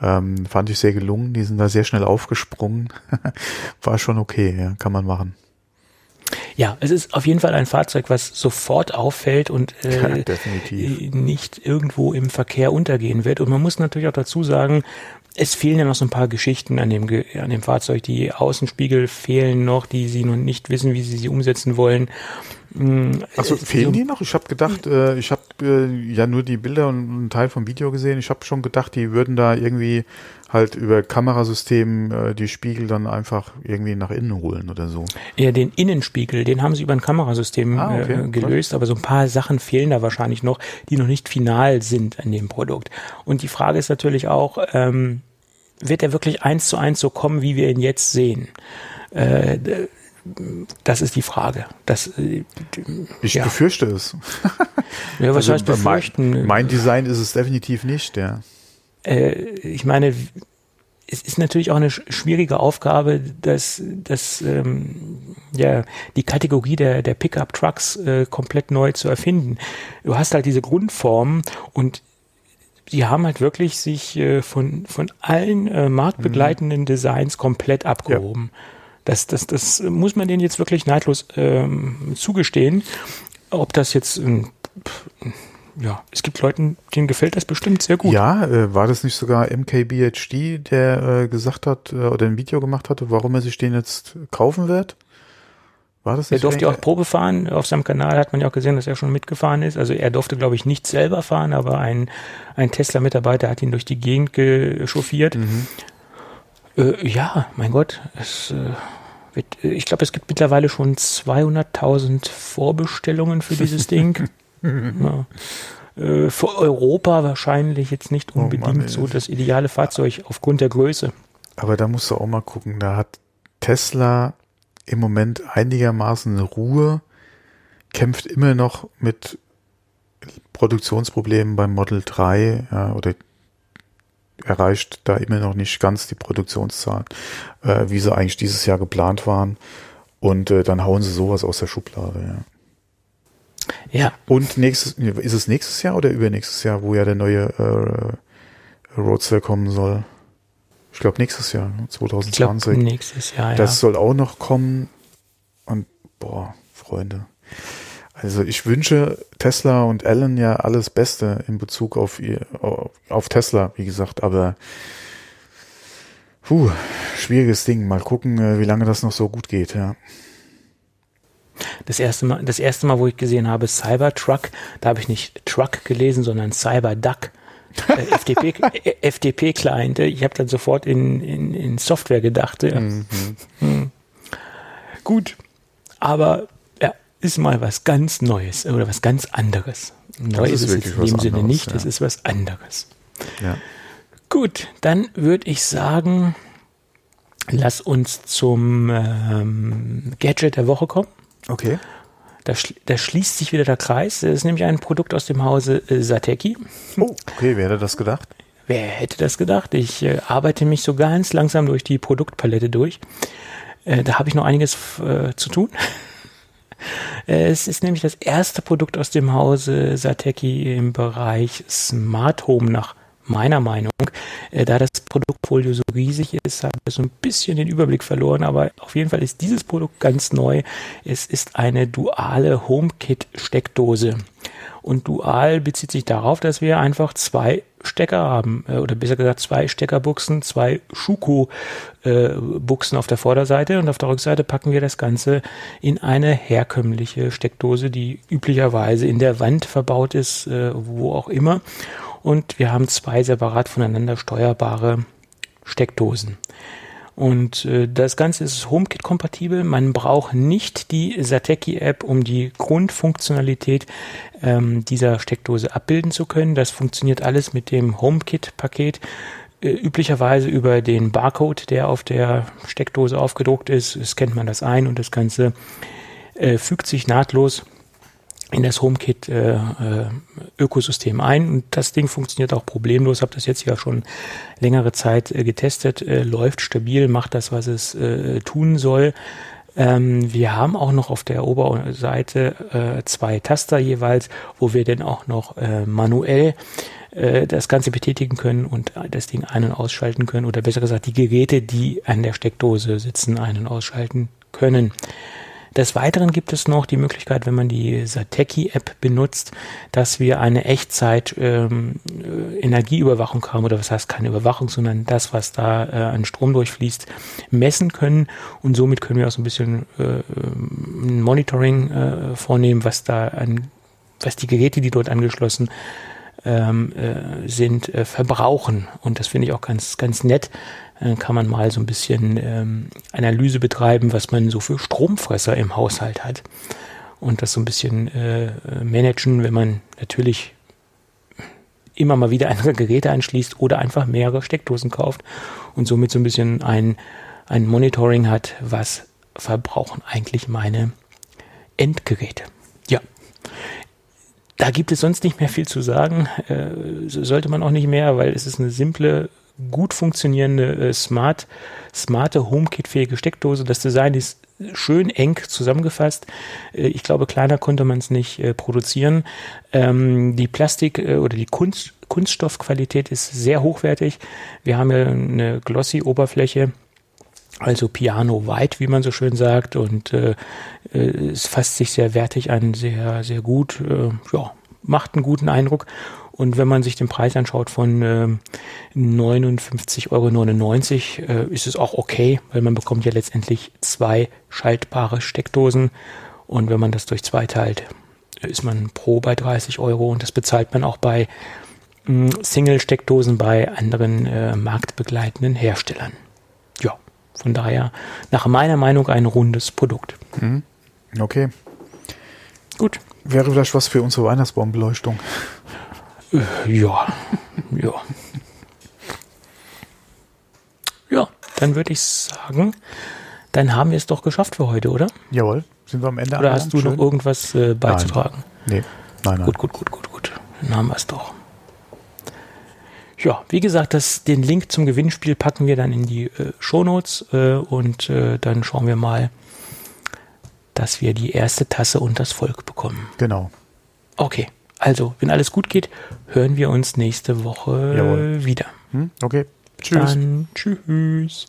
Ähm, fand ich sehr gelungen. Die sind da sehr schnell aufgesprungen. <laughs> War schon okay, ja, kann man machen. Ja, es ist auf jeden Fall ein Fahrzeug, was sofort auffällt und <laughs> Ja, äh, nicht irgendwo im Verkehr untergehen wird. Und man muss natürlich auch dazu sagen, es fehlen ja noch so ein paar Geschichten an dem, an dem Fahrzeug. Die Außenspiegel fehlen noch, die sie noch nicht wissen, wie sie sie umsetzen wollen. Mm, Achso, es- fehlen die noch? Ich habe gedacht, äh, ich habe äh, ja nur die Bilder und einen Teil vom Video gesehen. Ich habe schon gedacht, die würden da irgendwie halt über Kamerasystem äh, die Spiegel dann einfach irgendwie nach innen holen oder so. Ja, den Innenspiegel, den haben sie über ein Kamerasystem Ah, okay, äh, gelöst, aber so ein paar Sachen fehlen da wahrscheinlich noch, die noch nicht final sind an dem Produkt. Und die Frage ist natürlich auch, ähm, wird er wirklich eins zu eins so kommen, wie wir ihn jetzt sehen? Äh, das ist die Frage. Das, äh, Ich Ja. befürchte es. <laughs> ja, was Also, heißt mein, befürchten? mein Design ist es definitiv nicht, ja. äh, ich meine, es ist natürlich auch eine sch- schwierige Aufgabe, das, das, ähm, ja, die Kategorie der, der Pickup-Trucks äh, komplett neu zu erfinden. Du hast halt diese Grundform und die haben halt wirklich sich äh, von, von allen äh, marktbegleitenden Designs komplett abgehoben. Ja. Das, das, das muss man denen jetzt wirklich neidlos ähm, zugestehen. Ob das jetzt ein ja, es gibt Leuten, denen gefällt das bestimmt sehr gut. Ja, äh, war das nicht sogar MKBHD, der äh, gesagt hat äh, oder ein Video gemacht hatte, warum er sich den jetzt kaufen wird? War das nicht? Er durfte ja auch Probe fahren. Auf seinem Kanal hat man ja auch gesehen, dass er schon mitgefahren ist. Also er durfte, glaube ich, nicht selber fahren, aber ein, ein Tesla-Mitarbeiter hat ihn durch die Gegend gechauffiert. Mhm. Äh, ja, mein Gott, es, äh, wird, ich glaube, es gibt mittlerweile schon 200.000 Vorbestellungen für dieses Ding. <laughs> ja. äh, für Europa wahrscheinlich jetzt nicht unbedingt oh Mann, so das ideale Fahrzeug aufgrund der Größe. Aber da musst du auch mal gucken, da hat Tesla im Moment einigermaßen Ruhe, kämpft immer noch mit Produktionsproblemen beim Model 3 ja, oder erreicht da immer noch nicht ganz die Produktionszahlen, äh, wie sie eigentlich dieses Jahr geplant waren. Und äh, dann hauen sie sowas aus der Schublade, ja. Ja. Und nächstes, ist es nächstes Jahr oder übernächstes Jahr, wo ja der neue äh, Roadster kommen soll? Ich glaube nächstes Jahr, 2020. Ich glaub, nächstes Jahr, ja. Das soll auch noch kommen. Und boah, Freunde. Also ich wünsche Tesla und Alan ja alles Beste in Bezug auf ihr, auf Tesla, wie gesagt, aber puh, schwieriges Ding. Mal gucken, äh, wie lange das noch so gut geht, ja. Das erste Mal, das erste Mal, wo ich gesehen habe Cybertruck, da habe ich nicht Truck gelesen, sondern Cyberduck. Äh, FTP, <laughs> äh, FTP-Client. Ich habe dann sofort in, in, in Software gedacht. Ja. Mhm. Hm. Gut, aber ist mal was ganz Neues oder was ganz anderes. Neu ist, ist es in dem Sinne nicht, ja. es ist was anderes. Ja. Gut, dann würde ich sagen, lass uns zum ähm, Gadget der Woche kommen. Okay. Da, da, schließt sich wieder der Kreis. Das ist nämlich ein Produkt aus dem Hause äh, Sateki. Oh, okay, wer hätte das gedacht? Wer hätte das gedacht? Ich äh, arbeite mich so ganz langsam durch die Produktpalette durch. Äh, da habe ich noch einiges äh, zu tun. Äh, es ist nämlich das erste Produkt aus dem Hause Sateki im Bereich Smart Home nach meiner Meinung. Äh, da das Produktfolio so riesig ist, habe ich so ein bisschen den Überblick verloren, aber auf jeden Fall ist dieses Produkt ganz neu. Es ist eine duale HomeKit-Steckdose. Und dual bezieht sich darauf, dass wir einfach zwei Stecker haben, äh, oder besser gesagt zwei Steckerbuchsen, zwei Schuko-Buchsen auf der Vorderseite und auf der Rückseite packen wir das Ganze in eine herkömmliche Steckdose, die üblicherweise in der Wand verbaut ist, äh, wo auch immer und wir haben zwei separat voneinander steuerbare Steckdosen. Und äh, das Ganze ist HomeKit-kompatibel. Man braucht nicht die Sateki-App, um die Grundfunktionalität ähm, dieser Steckdose abbilden zu können. Das funktioniert alles mit dem HomeKit-Paket. Äh, üblicherweise über den Barcode, der auf der Steckdose aufgedruckt ist, scannt man das ein und das Ganze äh, fügt sich nahtlos in das HomeKit äh, äh, Ökosystem ein und das Ding funktioniert auch problemlos. Habe das jetzt ja schon längere Zeit äh, getestet, äh, läuft stabil, macht das, was es äh, tun soll. Ähm, wir haben auch noch auf der Oberseite äh, zwei Taster jeweils, wo wir dann auch noch äh, manuell äh, das Ganze betätigen können und das Ding ein- und ausschalten können oder besser gesagt die Geräte, die an der Steckdose sitzen, ein- und ausschalten können. Des Weiteren gibt es noch die Möglichkeit, wenn man die Sateki-App benutzt, dass wir eine Echtzeit ähm, äh, haben, oder was heißt keine Überwachung, sondern das, was da äh, an Strom durchfließt, messen können. Und somit können wir auch so ein bisschen äh, ein Monitoring äh, vornehmen, was da an, was die Geräte, die dort angeschlossen ähm, äh, sind, äh, verbrauchen. Und das finde ich auch ganz, ganz nett, kann man mal so ein bisschen ähm, Analyse betreiben, was man so für Stromfresser im Haushalt hat. Und das so ein bisschen äh, managen, wenn man natürlich immer mal wieder andere Geräte anschließt oder einfach mehrere Steckdosen kauft und somit so ein bisschen ein, ein Monitoring hat, was verbrauchen eigentlich meine Endgeräte. Ja. Da gibt es sonst nicht mehr viel zu sagen. Äh, sollte man auch nicht mehr, weil es ist eine simple gut funktionierende, äh, smart, smarte HomeKit-fähige Steckdose. Das Design ist schön eng zusammengefasst. Äh, ich glaube, kleiner konnte man es nicht äh, produzieren. Ähm, die Plastik- äh, oder die Kunst, Kunststoffqualität ist sehr hochwertig. Wir haben ja eine glossy Oberfläche also Piano White, wie man so schön sagt, und es fasst sich sehr wertig an, sehr, sehr gut, ja, macht einen guten Eindruck. Und wenn man sich den Preis anschaut von äh, 59,99 Euro, äh, ist es auch okay, weil man bekommt ja letztendlich zwei schaltbare Steckdosen. Und wenn man das durch zwei teilt, ist man pro bei 30 Euro. Und das bezahlt man auch bei äh, Single-Steckdosen bei anderen äh, marktbegleitenden Herstellern. Ja, von daher nach meiner Meinung ein rundes Produkt. Mhm. Okay. Gut. Wäre vielleicht was für unsere Weihnachtsbaumbeleuchtung. Ja, ja. Ja, dann würde ich sagen, dann haben wir es doch geschafft für heute, oder? Jawohl, sind wir am Ende. Oder hast du Schön. noch irgendwas äh, beizutragen? Nein. Nee, nein, nein. Gut, gut, gut, gut, gut. Dann haben wir es doch. Ja, wie gesagt, das, den Link zum Gewinnspiel packen wir dann in die äh, Shownotes äh, und äh, dann schauen wir mal, dass wir die erste Tasse und das Volk bekommen. Genau. Okay. Also, wenn alles gut geht, hören wir uns nächste Woche Jawohl. wieder. Hm? Okay. Tschüss. Dann tschüss.